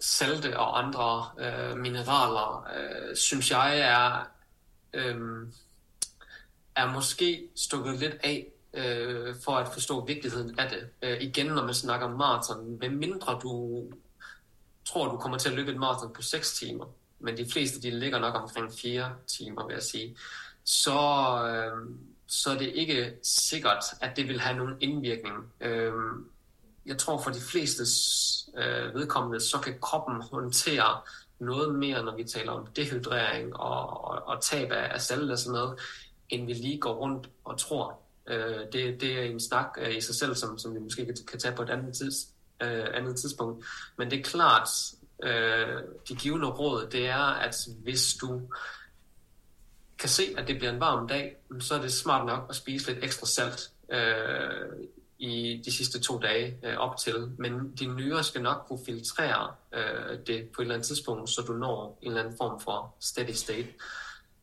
salte og andre øh, mineraler, øh, synes jeg er, øh, er måske stukket lidt af øh, for at forstå vigtigheden af det. Øh, igen, når man snakker maraton, med mindre du tror, du kommer til at løbe et maraton på 6 timer, men de fleste de ligger nok omkring 4 timer, vil jeg sige, så, øh, så er det ikke sikkert, at det vil have nogen indvirkning. Øh, jeg tror for de fleste øh, vedkommende, så kan kroppen håndtere noget mere, når vi taler om dehydrering og, og, og tab af, af salte og sådan noget, end vi lige går rundt og tror. Øh, det, det er en snak øh, i sig selv, som, som vi måske kan, kan tage på et andet tids, øh, andet tidspunkt. Men det er klart, øh, de givende råd, det er, at hvis du kan se, at det bliver en varm dag, så er det smart nok at spise lidt ekstra salt øh, i de sidste to dage øh, op til. Men dine nyrer skal nok kunne filtrere øh, det på et eller andet tidspunkt, så du når en eller anden form for steady state.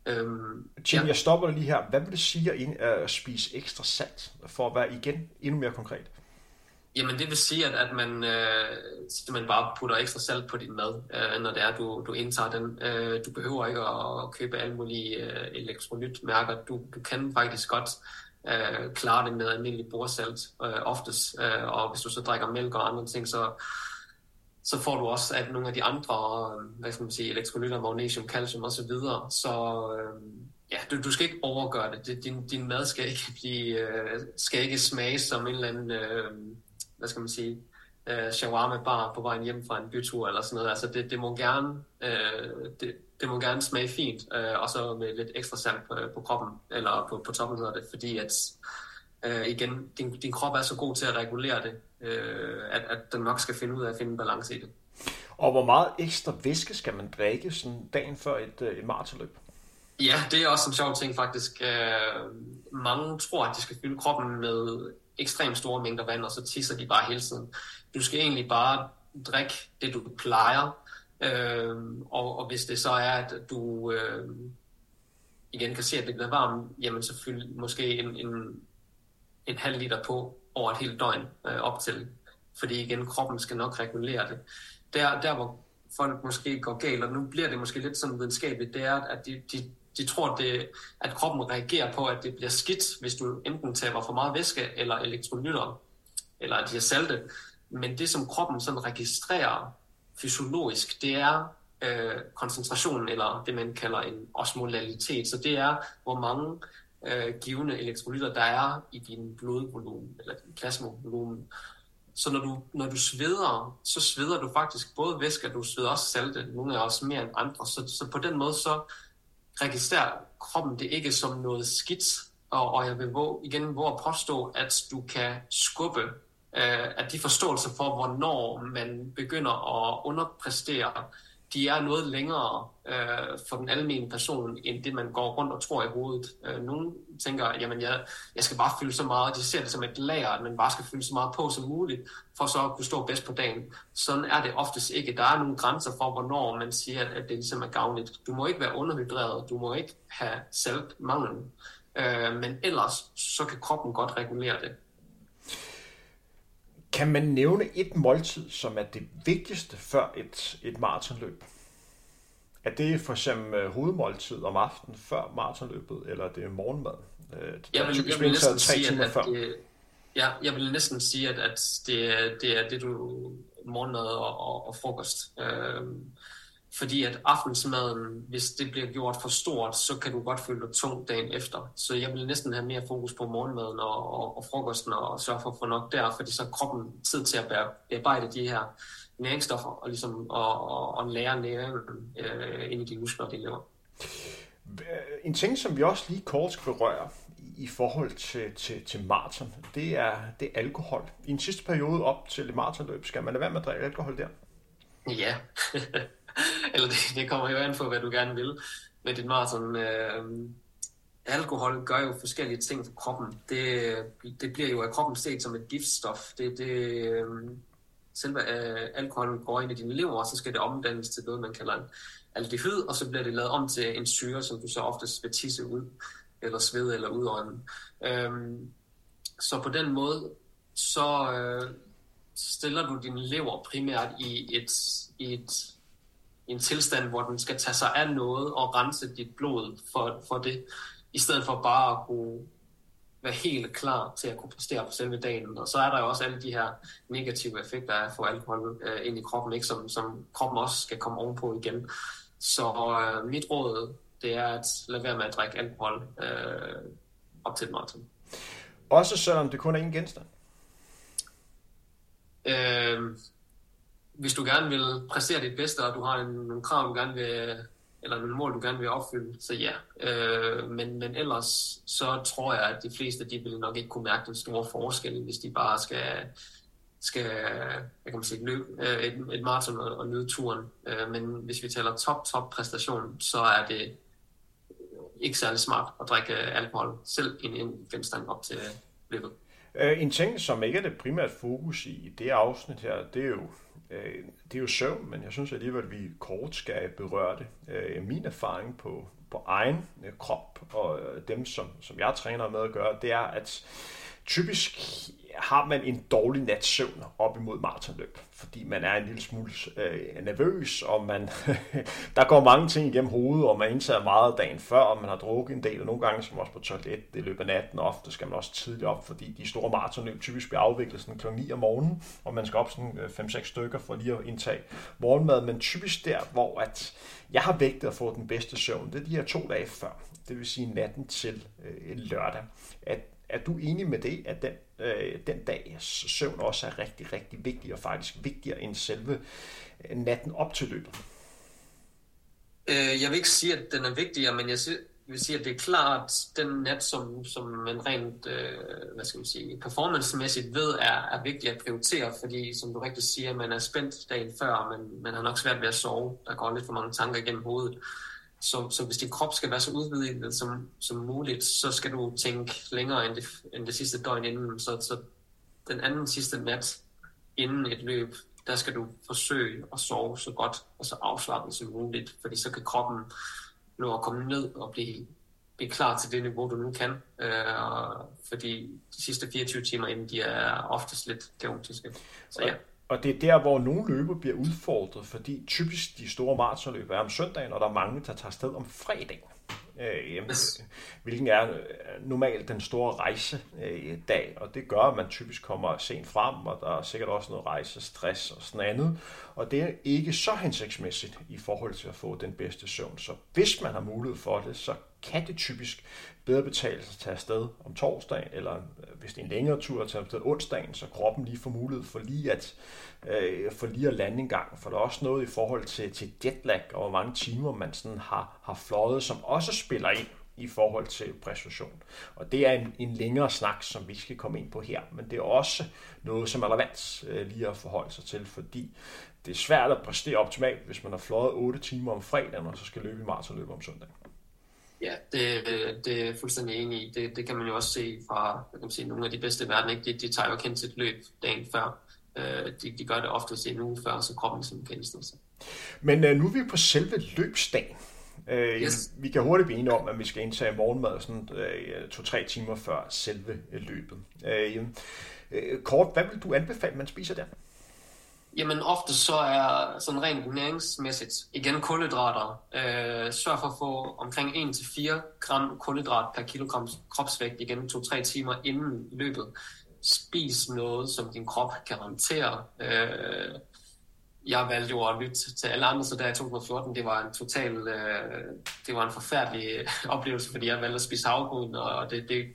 Øhm, Tim, ja. jeg stopper lige her. Hvad vil det sige at, at spise ekstra salt, for at være igen endnu mere konkret? Jamen det vil sige, at, at man øh, simpelthen bare putter ekstra salt på din mad, øh, når det er, du, du indtager den. Øh, du behøver ikke at, købe alle mulige øh, elektrolytmærker. Du, du kan faktisk godt øh, klare det med almindelig bordsalt øh, oftest. Øh, og hvis du så drikker mælk og andre ting, så, så får du også at nogle af de andre øh, hvad skal man sige, elektrolytter, magnesium, calcium osv. Så, så øh, ja, du, du skal ikke overgøre det. Din, din mad skal ikke, blive, øh, skal ikke smage som en eller anden... Øh, hvad skal man sige, øh, shawarma bar på vejen hjem fra en bytur eller sådan noget. Altså det, det må gerne, øh, det, det må gerne smage fint, øh, og så med lidt ekstra salt på, på kroppen, eller på, på toppen hedder det, fordi at, øh, igen, din, din krop er så god til at regulere det, øh, at, at den nok skal finde ud af at finde en balance i det. Og hvor meget ekstra væske skal man drikke sådan dagen før et, øh, et maratonløb? Ja, det er også en sjov ting faktisk. Øh, mange tror, at de skal fylde kroppen med ekstremt store mængder vand, og så tisser de bare hele tiden. Du skal egentlig bare drikke det, du plejer. Øh, og, og hvis det så er, at du øh, igen kan se, at det bliver varmt, jamen så fyld måske en, en, en halv liter på over et helt døgn øh, op til. Fordi igen, kroppen skal nok regulere det. Der, der hvor folk måske går galt, og nu bliver det måske lidt sådan videnskabeligt, det er, at de, de, de tror, det, at kroppen reagerer på, at det bliver skidt, hvis du enten taber for meget væske eller elektrolytter, eller at de er salte. Men det, som kroppen sådan registrerer fysiologisk, det er øh, koncentrationen, eller det, man kalder en osmolalitet. Så det er, hvor mange øh, givende elektrolytter, der er i din blodvolumen, eller din plasmavolumen. Så når du, når du sveder, så sveder du faktisk både væske, og du sveder også salte, nogle af os mere end andre. Så, så på den måde, så registrerer kroppen det ikke som noget skidt, og, og jeg vil våge, igen våge at påstå, at du kan skubbe øh, at de forståelser for, hvornår man begynder at underpræstere, de er noget længere øh, for den almindelige person, end det man går rundt og tror i hovedet. Øh, nogle tænker, jamen jeg, jeg skal bare fylde så meget, de ser det som et lager, at man bare skal fylde så meget på som muligt, for så at kunne stå bedst på dagen. Sådan er det oftest ikke. Der er nogle grænser for, hvornår man siger, at, at det ligesom er gavnligt. Du må ikke være underhydreret, du må ikke have saltmangel, øh, men ellers så kan kroppen godt regulere det. Kan man nævne et måltid, som er det vigtigste før et, et maratonløb? Er det for eksempel øh, hovedmåltid om aftenen før maratonløbet, eller er det morgenmad? Øh, jeg vil, jeg vil næsten sige, at, at det, ja, jeg vil næsten sige, at, at det, det er det, du morgenmad og, og, og frokost. Øhm, fordi at aftensmaden, hvis det bliver gjort for stort, så kan du godt føle dig tung dagen efter. Så jeg vil næsten have mere fokus på morgenmaden og, og, og frokosten og sørge for at få nok der, fordi så kroppen tid til at bearbejde de her næringsstoffer og, ligesom, og, og, og lære næringen øh, ind i de muskler, de lever. En ting, som vi også lige kort skal berøre i forhold til, til, til maraton, det er, det er alkohol. I en sidste periode op til et maratonløb, skal man lade være med at drikke alkohol der? Ja, eller det, det kommer jo an på, hvad du gerne vil med dit maraton. Øh, alkohol gør jo forskellige ting for kroppen. Det, det bliver jo af kroppen set som et giftstof. Det, det, øh, selve øh, alkoholen går ind i din lever, og så skal det omdannes til noget, man kalder en aldehyd, og så bliver det lavet om til en syre, som du så oftest vil tisse ud, eller svede eller udånden. Øhm, så på den måde, så øh, stiller du din lever primært i et, i et i en tilstand, hvor den skal tage sig af noget og rense dit blod for, for det, i stedet for bare at kunne være helt klar til at kunne præstere på selve dagen. Og så er der jo også alle de her negative effekter af at få alkohol øh, ind i kroppen, ikke? Som, som kroppen også skal komme ovenpå igen. Så øh, mit råd, det er at lade være med at drikke alkohol øh, op til et maraton. Også selvom det kun er en genstand? Øh, hvis du gerne vil præstere dit bedste, og du har en, nogle krav, du gerne vil, eller nogle mål, du gerne vil opfylde, så ja. Øh, men, men ellers, så tror jeg, at de fleste, de vil nok ikke kunne mærke den store forskel, hvis de bare skal, skal jeg kan man sige, løbe øh, et, et maraton og, og nyde turen. Øh, men hvis vi taler top, top præstation, så er det ikke særlig smart at drikke alkohol, selv i en genstand op til løbet. Øh, en ting, som ikke er det primært fokus i det afsnit her, det er jo Øh, det er jo søvn, men jeg synes alligevel, at vi kort skal berøre det. Øh, min erfaring på, på egen øh, krop og øh, dem, som, som jeg træner med at gøre, det er, at typisk har man en dårlig nats søvn op imod maratonløb, fordi man er en lille smule øh, nervøs, og man, der går mange ting igennem hovedet, og man indtager meget dagen før, og man har drukket en del, og nogle gange skal man også på toilet det løber natten, og ofte skal man også tidligt op, fordi de store maratonløb typisk bliver afviklet sådan kl. 9 om morgenen, og man skal op sådan øh, 5-6 stykker for lige at indtage morgenmad, men typisk der, hvor at jeg har vægtet at få den bedste søvn, det er de her to dage før, det vil sige natten til øh, lørdag, at er du enig med det, at den, øh, den dags søvn også er rigtig, rigtig vigtig, og faktisk vigtigere end selve øh, natten op til løbet? Øh, jeg vil ikke sige, at den er vigtigere, men jeg vil sige, at det er klart den nat, som, som man rent øh, hvad skal man sige, performancemæssigt ved, er, er vigtig at prioritere, fordi som du rigtig siger, man er spændt dagen før, men man har nok svært ved at sove. Der går lidt for mange tanker igennem hovedet. Så, så hvis din krop skal være så udvidet som, som muligt, så skal du tænke længere end det, end det sidste døgn inden. Så, så den anden sidste nat inden et løb, der skal du forsøge at sove så godt og så afslappet som muligt, fordi så kan kroppen nå at komme ned og blive, blive klar til det niveau, du nu kan. Øh, fordi de sidste 24 timer inden, de er oftest lidt kaotiske. Så ja. Og det er der, hvor nogle løber bliver udfordret, fordi typisk de store maratonløb er om søndagen, og der er mange, der tager afsted om fredagen. Øh, hvilken er øh, normalt den store rejsedag, og det gør, at man typisk kommer sent frem, og der er sikkert også noget rejsestress og sådan andet, og det er ikke så hensigtsmæssigt i forhold til at få den bedste søvn. Så hvis man har mulighed for det, så kan det typisk bedre betale sig at tage afsted om torsdagen, eller øh, hvis det er en længere tur at tage afsted onsdagen, så kroppen lige får mulighed for lige at, øh, for lige at lande en gang. For der er også noget i forhold til, til jetlag og hvor mange timer man sådan har, har fløjet, som også spiller ind i forhold til præstation. Og det er en, en længere snak, som vi skal komme ind på her, men det er også noget, som er relevant øh, lige at forholde sig til, fordi det er svært at præstere optimalt, hvis man har fløjet 8 timer om fredagen, og så skal løbe i maratonløb om søndagen. Ja, det, det er jeg fuldstændig enig i. Det, det kan man jo også se fra jeg kan sige, nogle af de bedste i verden. Ikke? De, de tager jo kendt et løb dagen før. Øh, de, de gør det oftest en uge før, så kroppen ligesom kan indstille sig. Men uh, nu er vi på selve løbsdagen. Uh, yes. Vi kan hurtigt blive enige om, at vi skal indtage morgenmad sådan uh, to-tre timer før selve løbet. Uh, uh, kort, hvad vil du anbefale, man spiser der? Jamen ofte så er sådan rent næringsmæssigt, igen kulhydrater, øh, sørg for at få omkring 1-4 gram kulhydrat per kilogram kropsvægt igen 2-3 timer inden løbet. Spis noget, som din krop kan håndtere. Øh, jeg valgte jo at lytte til alle andre, så der i 2014, det var en total, øh, det var en forfærdelig oplevelse, fordi jeg valgte at spise havgryn, og det, det,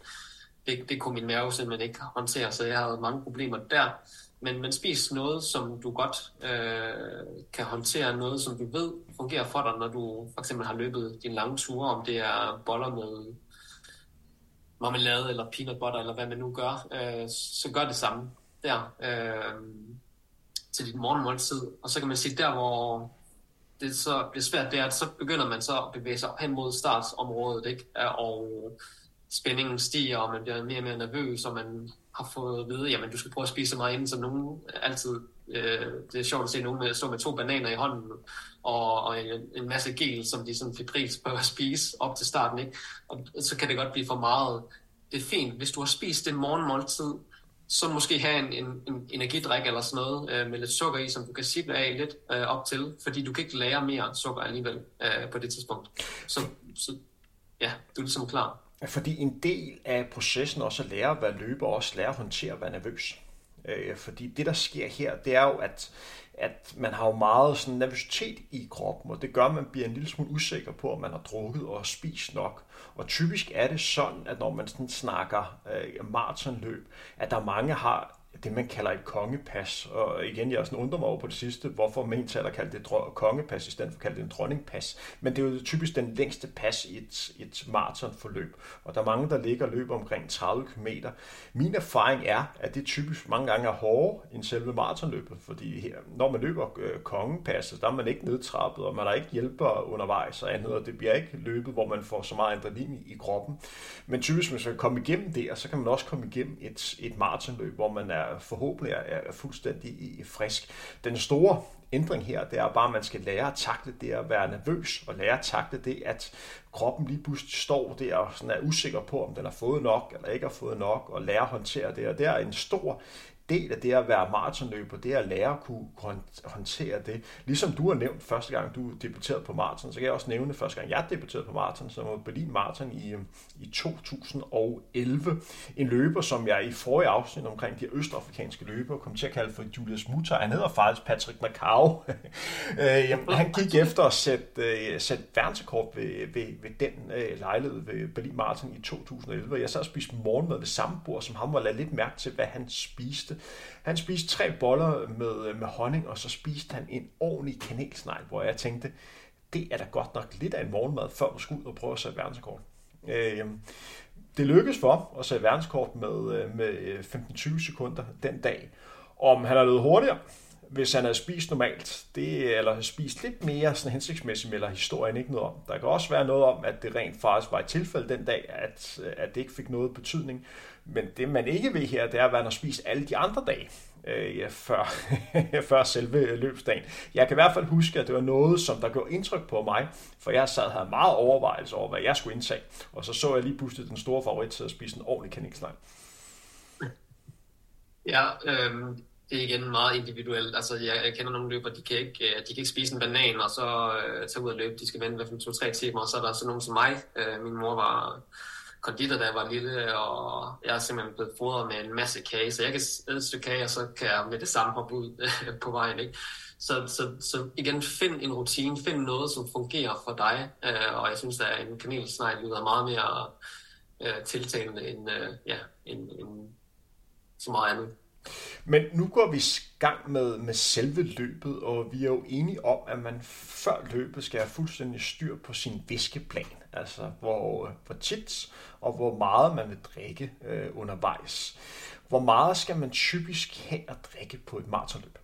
det, det kunne min mave simpelthen ikke håndtere, så jeg havde mange problemer der men, men spis noget, som du godt øh, kan håndtere, noget, som du ved fungerer for dig, når du for eksempel har løbet din lange ture, om det er boller med marmelade eller peanut butter, eller hvad man nu gør, øh, så gør det samme der øh, til dit morgenmåltid. Og så kan man sige, der hvor det så bliver svært, det er, at så begynder man så at bevæge sig hen mod startsområdet, ikke? og spændingen stiger, og man bliver mere og mere nervøs, og man har fået at vide, jamen du skal prøve at spise så meget inden, som nogen altid, øh, det er sjovt at se nogen med, stå med to bananer i hånden, og, og en, en masse gel, som de sådan febrilsk bør at spise op til starten, ikke? og så kan det godt blive for meget. Det er fint, hvis du har spist en morgenmåltid, så måske have en, en, en energidrik eller sådan noget øh, med lidt sukker i, som du kan sible af lidt øh, op til, fordi du kan ikke lære mere sukker alligevel øh, på det tidspunkt. Så, så ja, du er ligesom klar. Fordi en del af processen også at lære at være løber, og også lære at håndtere at være nervøs. Øh, fordi det, der sker her, det er jo, at, at man har jo meget sådan nervøsitet i kroppen, og det gør, at man bliver en lille smule usikker på, om man har drukket og spist nok. Og typisk er det sådan, at når man sådan snakker øh, maratonløb, at der mange har det, man kalder et kongepas. Og igen, jeg sådan undrer mig over på det sidste, hvorfor man taler kaldt det kongepas, i stedet for kaldt kalde det en dronningpas. Men det er jo typisk den længste pas i et, et maratonforløb. Og der er mange, der ligger og løber omkring 30 km. Min erfaring er, at det typisk mange gange er hårdere end selve maratonløbet, fordi her, når man løber øh, kongepasset, der er man ikke nedtrappet, og man har ikke hjælper undervejs og andet, og det bliver ikke løbet, hvor man får så meget adrenalin i, i kroppen. Men typisk, hvis man skal komme igennem det, så kan man også komme igennem et, et maratonløb, hvor man er forhåbentlig er, er fuldstændig frisk. Den store ændring her, det er bare, at man skal lære at takle det at være nervøs, og lære at takle det, at kroppen lige pludselig står der og sådan er usikker på, om den har fået nok eller ikke har fået nok, og lære at håndtere det. Og det er en stor del af det at være maratonløber, det er at lære at kunne håndtere det. Ligesom du har nævnt første gang, du debuterede på maraton, så kan jeg også nævne første gang, jeg debuterede på maraton, som var Berlin Marathon i, øhm, i 2011. En løber, som jeg i forrige afsnit omkring de østafrikanske løber kom til at kalde for Julius Mutter. Han hedder faktisk Patrick Macau. Øh, han gik efter at sætte, øh, sætte verdensrekord ved, ved, ved den øh, lejlighed ved Berlin Marathon i 2011. Jeg sad og spiste morgenmad ved samme bord som ham, og lagde lidt mærke til, hvad han spiste. Han spiste tre boller med, øh, med honning, og så spiste han en ordentlig kanelsnegl, hvor jeg tænkte, det er da godt nok lidt af en morgenmad, før man skulle ud og prøve at sætte verdenskort. Øh, det lykkedes for at sætte verdenskort med, øh, med øh, 15-20 sekunder den dag. Om han har løbet hurtigere, hvis han havde spist normalt, det, eller spist lidt mere sådan hensigtsmæssigt, eller historien ikke noget om. Der kan også være noget om, at det rent faktisk var et tilfælde den dag, at, at det ikke fik noget betydning. Men det man ikke ved her, det er, at han har spist alle de andre dage øh, ja, før, før selve løbsdagen. Jeg kan i hvert fald huske, at det var noget, som der gjorde indtryk på mig, for jeg sad her meget overvejelse over, hvad jeg skulle indtage. Og så så jeg lige pludselig den store favorit til at spise en ordentlig kanelsnegl. Ja, øh, det er igen meget individuelt. Altså, jeg, jeg kender nogle løber, de kan ikke, øh, de kan ikke spise en banan og så øh, tage ud og løbe. De skal vente i to-tre timer, og så er der så nogen som mig. Øh, min mor var konditor, da jeg var lille, og jeg er simpelthen blevet fodret med en masse kage, så jeg kan æde et stykke kage, og så kan jeg med det samme hoppe ud øh, på vejen. Ikke? Så, så, så igen, find en rutine, find noget, som fungerer for dig, øh, og jeg synes, at en kanelsnegl lyder meget mere øh, tiltalende end, øh, ja, end, end så meget andet. Men nu går vi i gang med, med selve løbet, og vi er jo enige om, at man før løbet skal have fuldstændig styr på sin væskeplan. Altså hvor, hvor tit og hvor meget man vil drikke øh, undervejs. Hvor meget skal man typisk have at drikke på et maratonløb?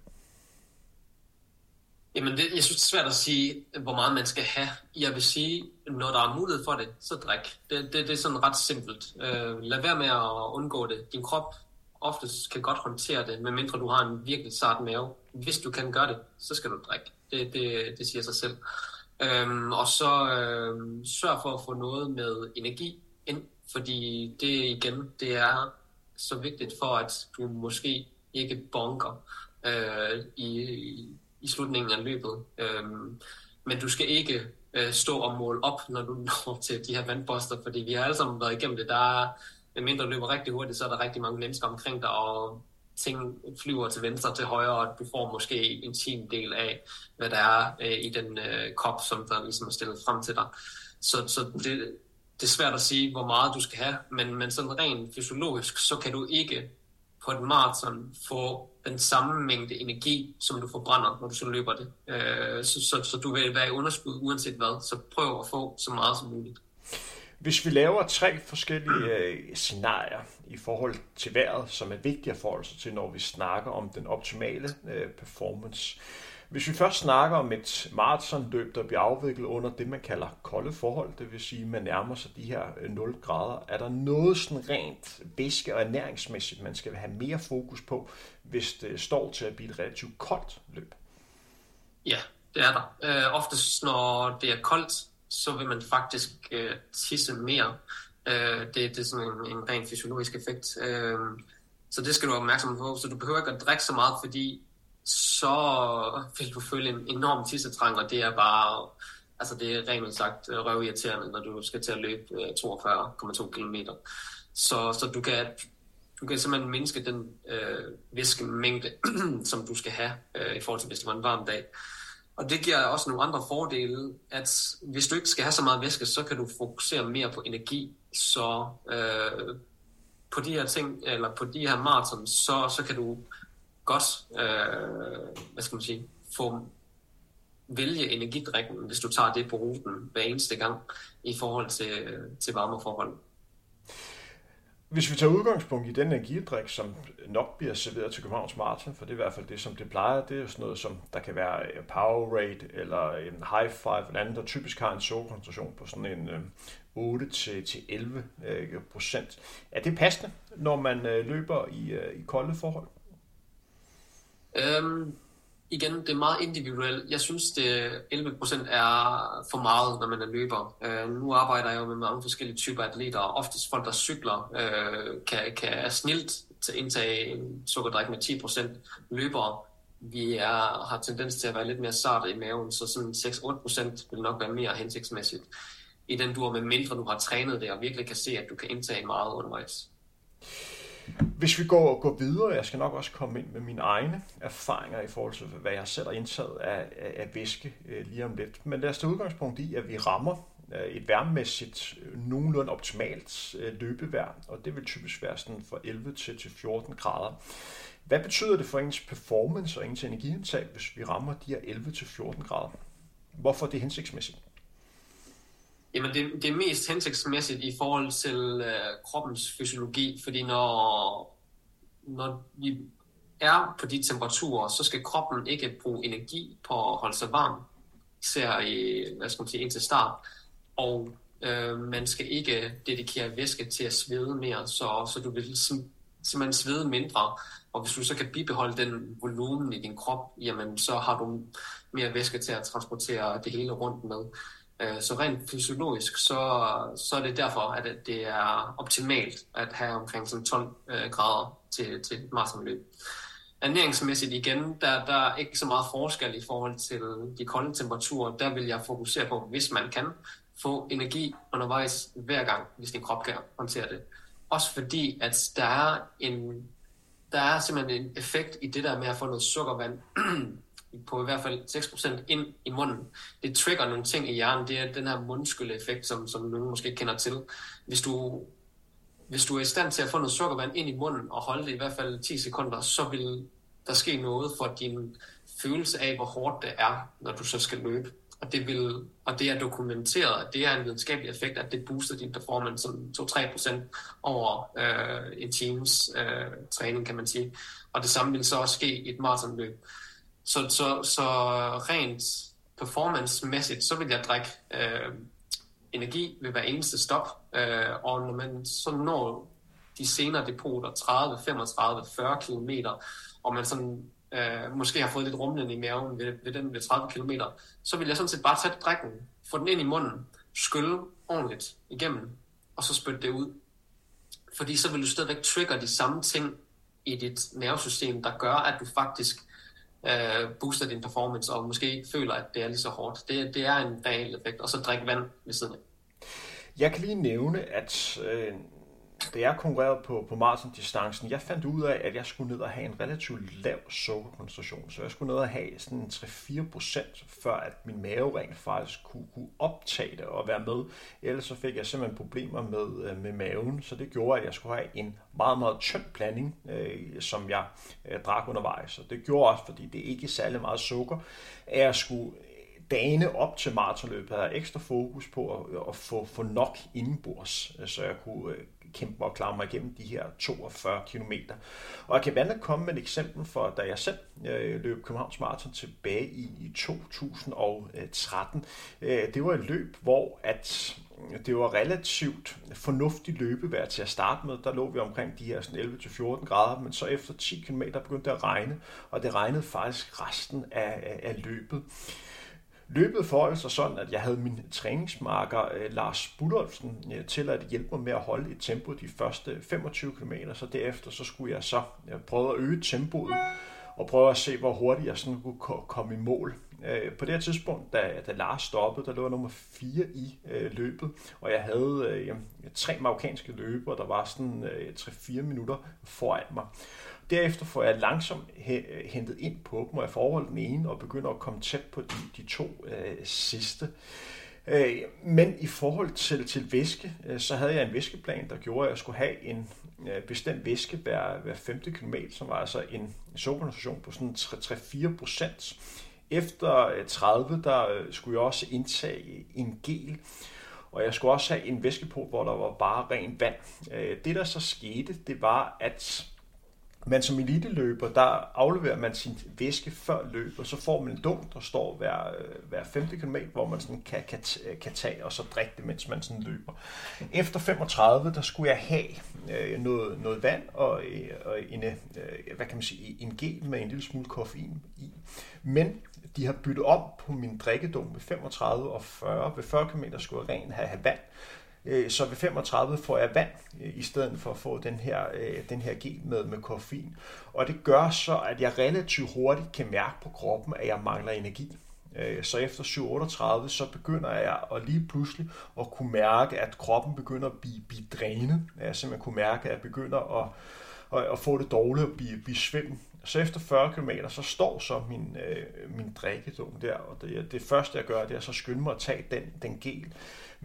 Jamen, det, jeg synes, det er svært at sige, hvor meget man skal have. Jeg vil sige, når der er mulighed for det, så drik. Det, det, det er sådan ret simpelt. Øh, lad være med at undgå det. Din krop oftest kan godt håndtere det, medmindre du har en virkelig sart mave. Hvis du kan gøre det, så skal du drikke. Det, det, det siger sig selv. Øhm, og så øhm, sørg for at få noget med energi ind, fordi det igen, det er så vigtigt for, at du måske ikke bonker øh, i, i slutningen af løbet. Øhm, men du skal ikke øh, stå og måle op, når du når til de her vandposter, fordi vi har alle sammen været igennem det. Der er mindre du løber rigtig hurtigt, så er der rigtig mange mennesker omkring dig, og ting flyver til venstre til højre, og du får måske en tiende del af, hvad der er øh, i den øh, kop, som der ligesom er stillet frem til dig. Så, så det, det er svært at sige, hvor meget du skal have, men, men sådan rent fysiologisk, så kan du ikke på et maraton få den samme mængde energi, som du forbrænder, når du så løber det. Øh, så, så, så du vil være i underskud uanset hvad, så prøv at få så meget som muligt. Hvis vi laver tre forskellige øh, scenarier i forhold til vejret, som er vigtige at forholde sig til, når vi snakker om den optimale øh, performance. Hvis vi først snakker om et maratonløb, der bliver afviklet under det, man kalder kolde forhold, det vil sige, at man nærmer sig de her øh, 0 grader, er der noget sådan rent væske- og ernæringsmæssigt, man skal have mere fokus på, hvis det står til at blive et relativt koldt løb? Ja, det er der. Øh, oftest når det er koldt, så vil man faktisk øh, tisse mere. Øh, det, det er sådan en, en ren fysiologisk effekt. Øh, så det skal du være opmærksom på. Så du behøver ikke at drikke så meget, fordi så vil du føle en enorm tissetrang, og det er bare, altså det er rent sagt øh, røvirriterende, når du skal til at løbe øh, 42,2 km. Så, så du kan du kan simpelthen mindske den øh, væskemængde, som du skal have øh, i forhold til, hvis det var en varm dag. Og det giver også nogle andre fordele, at hvis du ikke skal have så meget væske, så kan du fokusere mere på energi. Så øh, på de her ting, eller på de her maraton, så, så kan du godt, øh, hvad skal man sige, få vælge energidrikken, hvis du tager det på ruten hver eneste gang i forhold til, til varmeforhold. Hvis vi tager udgangspunkt i den energidrik, som nok bliver serveret til Københavns Marathon, for det er i hvert fald det, som det plejer, det er sådan noget som, der kan være øh, Powerade eller en High Five, eller andet, der typisk har en sukkerkoncentration på sådan en øh, 8-11 øh, procent. Er det passende, når man løber i, i kolde forhold? Øhm, igen, det er meget individuelt. Jeg synes, det 11% er for meget, når man er løber. Øh, nu arbejder jeg jo med mange forskellige typer atleter, og oftest folk, der cykler, øh, kan, kan snilt til indtage en sukkerdrik med 10%. Løbere, vi er, har tendens til at være lidt mere sart i maven, så sådan 6-8% vil nok være mere hensigtsmæssigt. I den dur med mindre du har trænet det, og virkelig kan se, at du kan indtage meget undervejs. Hvis vi går, går videre, jeg skal nok også komme ind med mine egne erfaringer i forhold til, hvad jeg selv har indtaget af, af, af væske øh, lige om lidt. Men lad os tage udgangspunkt i, at vi rammer øh, et værmemæssigt øh, nogenlunde optimalt øh, løbevær, og det vil typisk være sådan fra 11 til, til 14 grader. Hvad betyder det for ens performance og ens energiindtag, hvis vi rammer de her 11 til 14 grader? Hvorfor er det hensigtsmæssigt? Jamen, det, det er mest hensigtsmæssigt i forhold til øh, kroppens fysiologi, fordi når, når vi er på de temperaturer, så skal kroppen ikke bruge energi på at holde sig varm, især i, hvad skal man sige, indtil start. Og øh, man skal ikke dedikere væske til at svede mere, så, så du vil sim, simpelthen svede mindre. Og hvis du så kan bibeholde den volumen i din krop, jamen så har du mere væske til at transportere det hele rundt med. Øh, så rent fysiologisk, så, så er det derfor, at det er optimalt at have omkring sådan 12 øh, grader til, til et maratonløb. Ernæringsmæssigt igen, der, der er ikke så meget forskel i forhold til de kolde temperaturer. Der vil jeg fokusere på, hvis man kan, få energi undervejs hver gang, hvis din krop kan håndtere det. Også fordi, at der er en der er simpelthen en effekt i det der med at få noget sukkervand på i hvert fald 6% ind i munden. Det trigger nogle ting i hjernen. Det er den her mundskylleeffekt, som, som nogen måske kender til. Hvis du, hvis du er i stand til at få noget sukkervand ind i munden og holde det i hvert fald 10 sekunder, så vil der ske noget for din følelse af, hvor hårdt det er, når du så skal løbe. Og det, vil, og det er dokumenteret, at det er en videnskabelig effekt, at det booster din performance som 2-3% over øh, en times øh, træning, kan man sige. Og det samme vil så også ske i et maratonløb. Så, så, så rent performance-mæssigt, så vil jeg drikke øh, energi ved hver eneste stop. Øh, og når man så når de senere depoter, 30, 35, 40 km, og man sådan øh, måske har fået lidt rumlen i maven ved, ved den ved 30 km, så vil jeg sådan set bare tage drikken, få den ind i munden, skylle ordentligt igennem, og så spytte det ud. Fordi så vil du stadigvæk trigger de samme ting i dit nervesystem, der gør, at du faktisk øh, booster din performance, og måske ikke føler, at det er lige så hårdt. Det, det er en reel effekt, og så drik vand ved siden af. Jeg kan lige nævne, at øh, da jeg konkurrerede på, på maratondistancen, jeg fandt ud af, at jeg skulle ned og have en relativt lav sukkerkoncentration. Så jeg skulle ned og have sådan 3-4 procent, før at min mave rent faktisk kunne, kunne optage det og være med. Ellers så fik jeg simpelthen problemer med, øh, med maven, så det gjorde, at jeg skulle have en meget, meget tynd blanding, øh, som jeg øh, drak undervejs. Og det gjorde også, fordi det ikke er særlig meget sukker, at jeg skulle øh, dagene op til maratonløbet havde jeg ekstra fokus på at, at få, få nok indenbords, øh, så jeg kunne øh, kæmpe og klare mig igennem de her 42 km. Og jeg kan blandt komme med et eksempel for, da jeg selv øh, løb Københavns Marathon tilbage i, i 2013. Øh, det var et løb, hvor at øh, det var relativt fornuftigt løbevejr til at starte med. Der lå vi omkring de her 11-14 grader, men så efter 10 km begyndte det at regne, og det regnede faktisk resten af, af, af løbet. Løbet forholdt sig sådan, at jeg havde min træningsmarker øh, Lars Budolfsen øh, til at hjælpe mig med at holde et tempo de første 25 km, så derefter så skulle jeg så øh, prøve at øge tempoet og prøve at se, hvor hurtigt jeg sådan kunne komme i mål. På det her tidspunkt, da, da Lars stoppede, der lå jeg nummer 4 i øh, løbet, og jeg havde øh, tre marokkanske løbere, der var sådan øh, 3-4 minutter foran mig. Derefter får jeg langsomt øh, hentet ind på dem, og jeg får den ene og begynder at komme tæt på de, de to øh, sidste. Øh, men i forhold til, til væske, øh, så havde jeg en væskeplan, der gjorde, at jeg skulle have en øh, bestemt væske hver, hver 5. km, som var altså en sukkerkoncentration på sådan 3-4 procent. Efter øh, 30, der øh, skulle jeg også indtage en gel, og jeg skulle også have en væske på, hvor der var bare ren vand. Det, der så skete, det var, at men som eliteløber, der afleverer man sin væske før løbet, og så får man en dunk, der står hver, øh, hver 5 km, hvor man sådan kan, kan, kan tage og så drikke det, mens man sådan løber. Efter 35, der skulle jeg have øh, noget, noget vand og, øh, og en, øh, hvad kan man sige, en gel med en lille smule koffein i. Men de har byttet om på min drikkedunk ved 35 og 40. Ved 40 km skulle jeg rent have, have vand. Øh, så ved 35 får jeg vand, øh, i stedet for at få den her, øh, den her gel med, med koffein. Og det gør så, at jeg relativt hurtigt kan mærke på kroppen, at jeg mangler energi. Så efter 7.38, så begynder jeg at lige pludselig at kunne mærke, at kroppen begynder at blive, blive drænet. Jeg simpelthen kunne mærke, at jeg begynder at, at, at få det dårligt og blive, blive svimmel. Så efter 40 km, så står så min, øh, min drikkedunk der, og det, det første jeg gør, det er så skynde mig at tage den, den gel.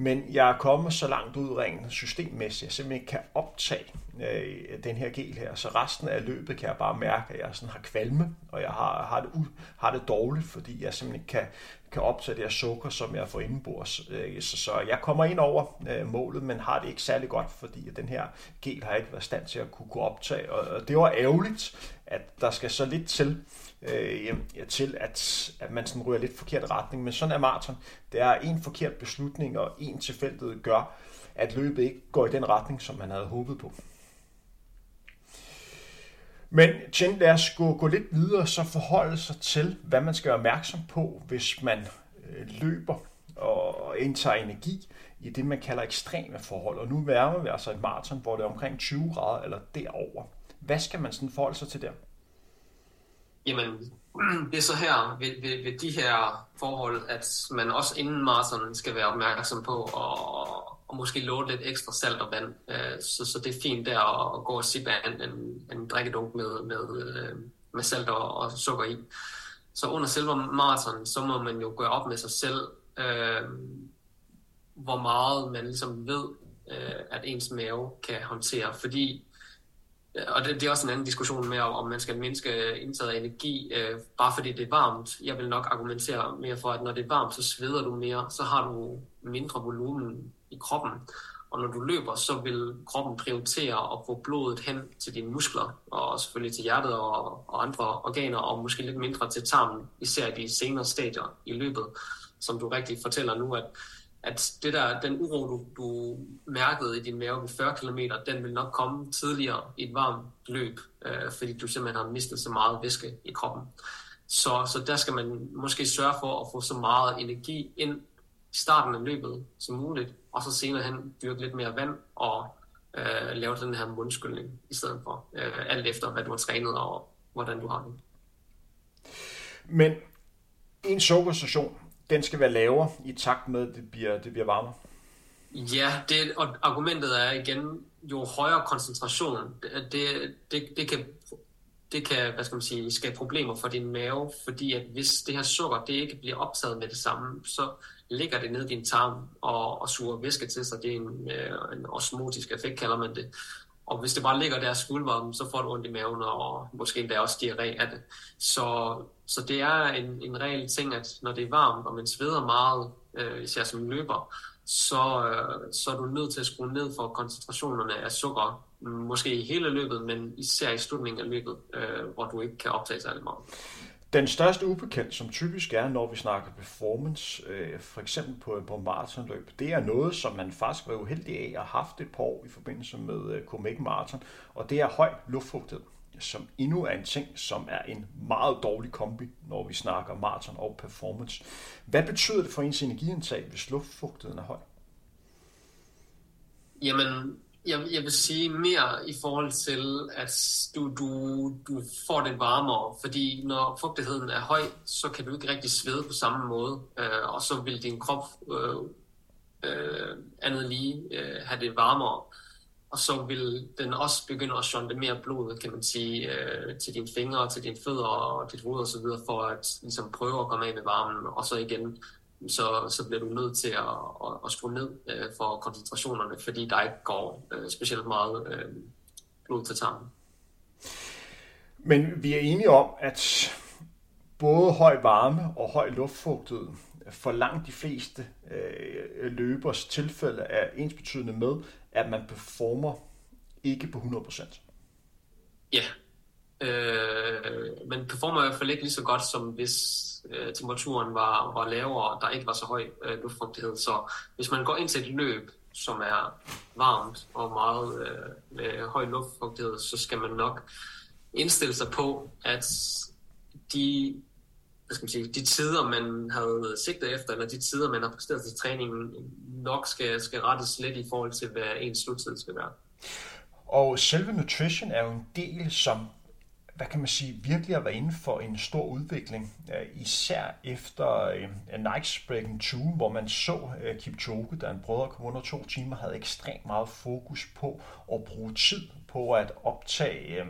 Men jeg er kommet så langt ud rent systemmæssigt, at jeg simpelthen ikke kan optage øh, den her gel her. Så resten af løbet kan jeg bare mærke, at jeg sådan har kvalme, og jeg har, har, det, har det dårligt, fordi jeg simpelthen ikke kan, kan optage det her sukker, som jeg får indenbords. Øh, så, så jeg kommer ind over øh, målet, men har det ikke særlig godt, fordi den her gel har ikke været stand til at kunne, kunne optage. Og, og det var ærgerligt, at der skal så lidt til, øh, ja, til at, at man sådan ryger lidt forkert retning. Men sådan er maraton. Det er en forkert beslutning, og en tilfældighed gør, at løbet ikke går i den retning, som man havde håbet på. Men Chen, lad os gå, gå lidt videre, så forholde sig til, hvad man skal være opmærksom på, hvis man øh, løber og indtager energi i det, man kalder ekstreme forhold. Og nu værmer vi altså et maraton, hvor det er omkring 20 grader eller derover. Hvad skal man sådan forholde sig til der? Jamen, det er så her ved, ved, ved de her forhold, at man også inden maraton skal være opmærksom på og, og måske låne lidt ekstra salt og vand. Øh, så, så det er fint der at gå og sippe en, en, en drikkedunk med, med, øh, med salt og, og sukker i. Så under selve maraton, så må man jo gøre op med sig selv, øh, hvor meget man ligesom ved, øh, at ens mave kan håndtere. Fordi Øh, og det, det er også en anden diskussion med, om man skal mindske indtaget af energi, øh, bare fordi det er varmt. Jeg vil nok argumentere mere for, at når det er varmt, så sveder du mere, så har du mindre volumen i kroppen. Og når du løber, så vil kroppen prioritere at få blodet hen til dine muskler, og selvfølgelig til hjertet og, og andre organer, og måske lidt mindre til tarmen, især i de senere stadier i løbet, som du rigtig fortæller nu, at at det der, den uro, du, du mærkede i din mave ved 40 km, den vil nok komme tidligere i et varmt løb, øh, fordi du simpelthen har mistet så meget væske i kroppen. Så, så der skal man måske sørge for at få så meget energi ind i starten af løbet som muligt, og så senere hen dyrke lidt mere vand og øh, lave den her mundskyldning i stedet for, øh, alt efter hvad du har trænet og hvordan du har det. Men en sukkerstation den skal være lavere i takt med, at det bliver, det bliver varmere? Ja, det, og argumentet er igen, jo højere koncentration, det, det, det, kan, det kan hvad skal man sige, skabe problemer for din mave, fordi at hvis det her sukker det ikke bliver optaget med det samme, så ligger det ned i din tarm og, og suger væske til sig. Det er en, øh, en osmotisk effekt, kalder man det. Og hvis det bare ligger der skuldvarmen, så får du ondt i maven, og måske endda også diarré af det. Så, så det er en, en reel ting, at når det er varmt, og man sveder meget, øh, især som løber, så, øh, så er du nødt til at skrue ned for koncentrationerne af sukker, måske i hele løbet, men især i slutningen af løbet, øh, hvor du ikke kan optage særlig meget. Den største ubekendt, som typisk er, når vi snakker performance, øh, for eksempel på, på maratonløb, det er noget, som man faktisk var uheldig af at have haft et par år i forbindelse med øh, Comic Marathon, og det er høj luftfugtighed, som endnu er en ting, som er en meget dårlig kombi, når vi snakker maraton og performance. Hvad betyder det for ens energiindtag, hvis luftfugtigheden er høj? Jamen, jeg, jeg vil sige mere i forhold til, at du, du, du får det varmere, fordi når fugtigheden er høj, så kan du ikke rigtig svede på samme måde, øh, og så vil din krop øh, øh, andet lige øh, have det varmere, og så vil den også begynde at sjunde mere blod, kan man sige, øh, til dine fingre, til dine fødder og dit hoved osv., for at ligesom, prøve at komme af med varmen, og så igen så, så bliver du nødt til at, at, at skrue ned øh, for koncentrationerne, fordi der ikke går øh, specielt meget øh, blod til tarmen. Men vi er enige om, at både høj varme og høj luftfugtighed for langt de fleste øh, løbers tilfælde er ensbetydende med, at man performer ikke på 100%. Ja, øh, men performer i hvert fald ikke lige så godt, som hvis øh, temperaturen var, var lavere, og der ikke var så høj øh, luftfugtighed. Så hvis man går ind til et løb, som er varmt og meget øh, med høj luftfugtighed, så skal man nok indstille sig på, at de, hvad skal man sige, de tider, man havde sigtet efter, eller de tider, man har præsteret til træningen, nok skal, skal rettes lidt i forhold til, hvad ens sluttid skal være. Og selve nutrition er jo en del, som hvad kan man sige, virkelig har været inde for en stor udvikling, øh, især efter øh, Nike's Breaking 2, hvor man så øh, Kipchoge, da han prøvede at komme under to timer, havde ekstremt meget fokus på at bruge tid på at optage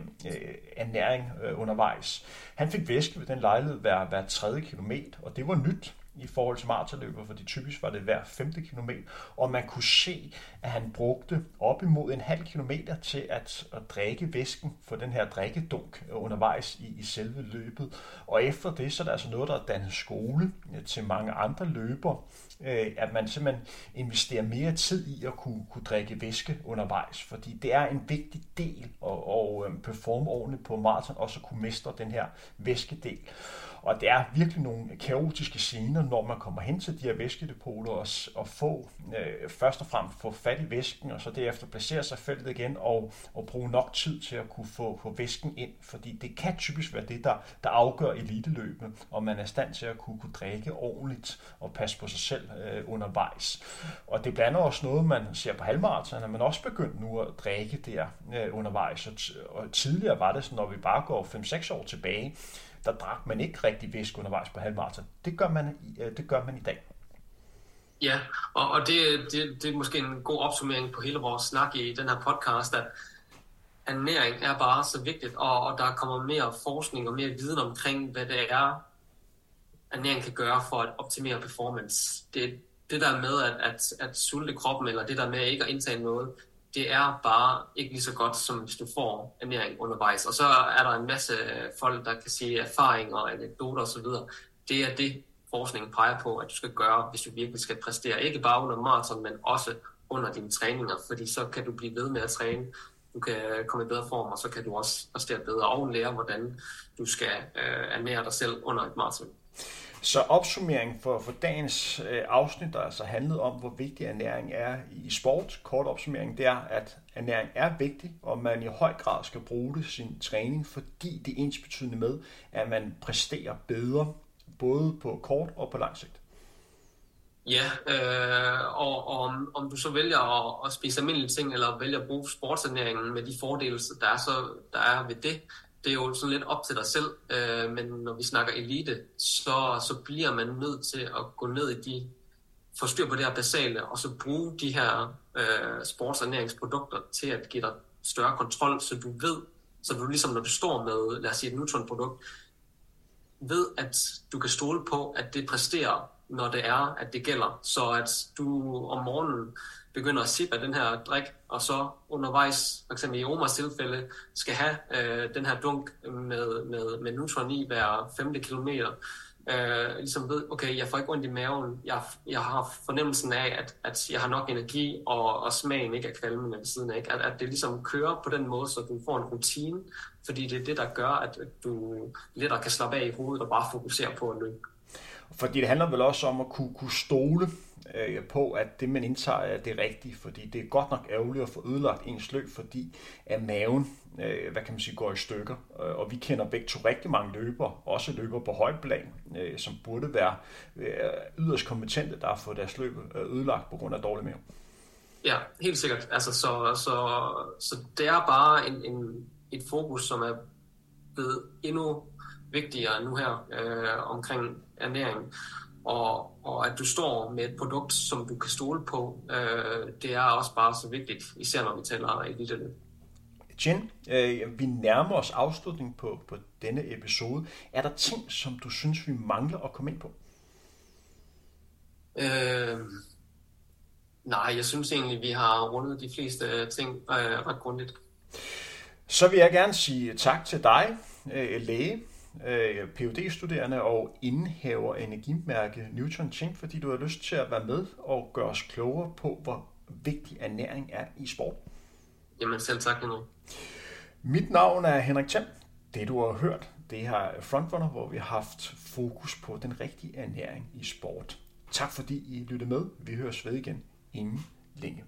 ernæring undervejs. Han fik væske ved den lejlighed hver, hver tredje kilometer, og det var nyt i forhold til maratonløber, fordi typisk var det hver 5. kilometer, og man kunne se, at han brugte op imod en halv kilometer til at, at drikke væsken for den her drikkedunk øh, undervejs i, i selve løbet. Og efter det, så er der altså noget, der er dannet skole øh, til mange andre løbere, øh, at man simpelthen investerer mere tid i at kunne, kunne drikke væske undervejs, fordi det er en vigtig del at, at performe ordentligt på maraton, og så kunne mestre den her væskedel. Og det er virkelig nogle kaotiske scener, når man kommer hen til de her væskedepoter og, og få øh, først og fremmest få fat i væsken, og så derefter placere sig feltet igen og, og bruge nok tid til at kunne få, få væsken ind, fordi det kan typisk være det, der, der afgør eliteløbet, om man er i stand til at kunne, kunne drikke ordentligt og passe på sig selv øh, undervejs. Og det blander også noget, man ser på halvmarathon, at man også begyndt nu at drikke der øh, undervejs. Og, og tidligere var det sådan, når vi bare går 5-6 år tilbage, der drak man ikke rigtig væske undervejs på halvmarathon. Det gør man, øh, det gør man i dag. Ja, og, og det, det, det er måske en god opsummering på hele vores snak i den her podcast, at ernæring er bare så vigtigt, og, og der kommer mere forskning og mere viden omkring, hvad det er, ernæring kan gøre for at optimere performance. Det, det der med at, at, at sulte kroppen, eller det der med ikke at indtage noget, det er bare ikke lige så godt, som hvis du får ernæring undervejs. Og så er der en masse folk, der kan sige erfaringer og anekdoter osv. Det er det, forskningen peger på, at du skal gøre, hvis du virkelig skal præstere. Ikke bare under maraton, men også under dine træninger, fordi så kan du blive ved med at træne. Du kan komme i bedre form, og så kan du også præstere bedre og lære, hvordan du skal øh, ernære dig selv under et maraton. Så opsummering for, for dagens øh, afsnit, der altså handlede om, hvor vigtig ernæring er i sport. Kort opsummering, det er, at ernæring er vigtig, og man i høj grad skal bruge det sin træning, fordi det er ens betydende med, at man præsterer bedre, både på kort og på lang sigt. Ja, øh, og, og om, om du så vælger at, at spise almindelige ting, eller vælger at bruge sportsernæringen med de fordele, der er, så, der er ved det, det er jo sådan lidt op til dig selv, øh, men når vi snakker elite, så, så bliver man nødt til at gå ned i de, få styr på det her basale, og så bruge de her øh, sportsernæringsprodukter til at give dig større kontrol, så du ved, så du ligesom når du står med, lad os sige et Nutron-produkt, ved at du kan stole på, at det præsterer, når det er, at det gælder, så at du om morgenen begynder at sippe af den her drik, og så undervejs, for eksempel i Omars tilfælde, skal have øh, den her dunk med, med, med Nutron i hver femte kilometer, øh, ligesom ved, okay, jeg får ikke ondt i maven, jeg, jeg har fornemmelsen af, at, at jeg har nok energi, og, og smagen ikke er kvalmende ved siden af, ikke? At, at det ligesom kører på den måde, så du får en rutine, fordi det er det, der gør, at du lettere kan slappe af i hovedet og bare fokusere på at løbe. Fordi det handler vel også om at kunne, kunne stole øh, på, at det, man indtager, er det rigtige. Fordi det er godt nok ærgerligt at få ødelagt ens løb, fordi at maven, øh, hvad kan man sige, går i stykker. Øh, og vi kender begge to rigtig mange løbere, også løbere på højt plan, øh, som burde være øh, yderst kompetente, der har fået deres løb øh, ødelagt på grund af dårlig mave. Ja, helt sikkert. Altså, så, så, så det er bare en, en, et fokus, som er blevet endnu vigtigere nu her øh, omkring ernæring. Og, og at du står med et produkt, som du kan stole på, øh, det er også bare så vigtigt, især når vi taler eliteløb. Jen, øh, vi nærmer os afslutningen på, på denne episode. Er der ting, som du synes, vi mangler at komme ind på? Øh, nej, jeg synes egentlig, vi har rundet de fleste ting øh, ret grundigt. Så vil jeg gerne sige tak til dig, øh, læge, øh, phd studerende og indhaver energimærke Newton Ching, fordi du har lyst til at være med og gøre os klogere på, hvor vigtig ernæring er i sport. Jamen selv tak, Henrik. Mit navn er Henrik Thiem. Det du har hørt, det her er Frontrunner, hvor vi har haft fokus på den rigtige ernæring i sport. Tak fordi I lyttede med. Vi høres ved igen inden længe.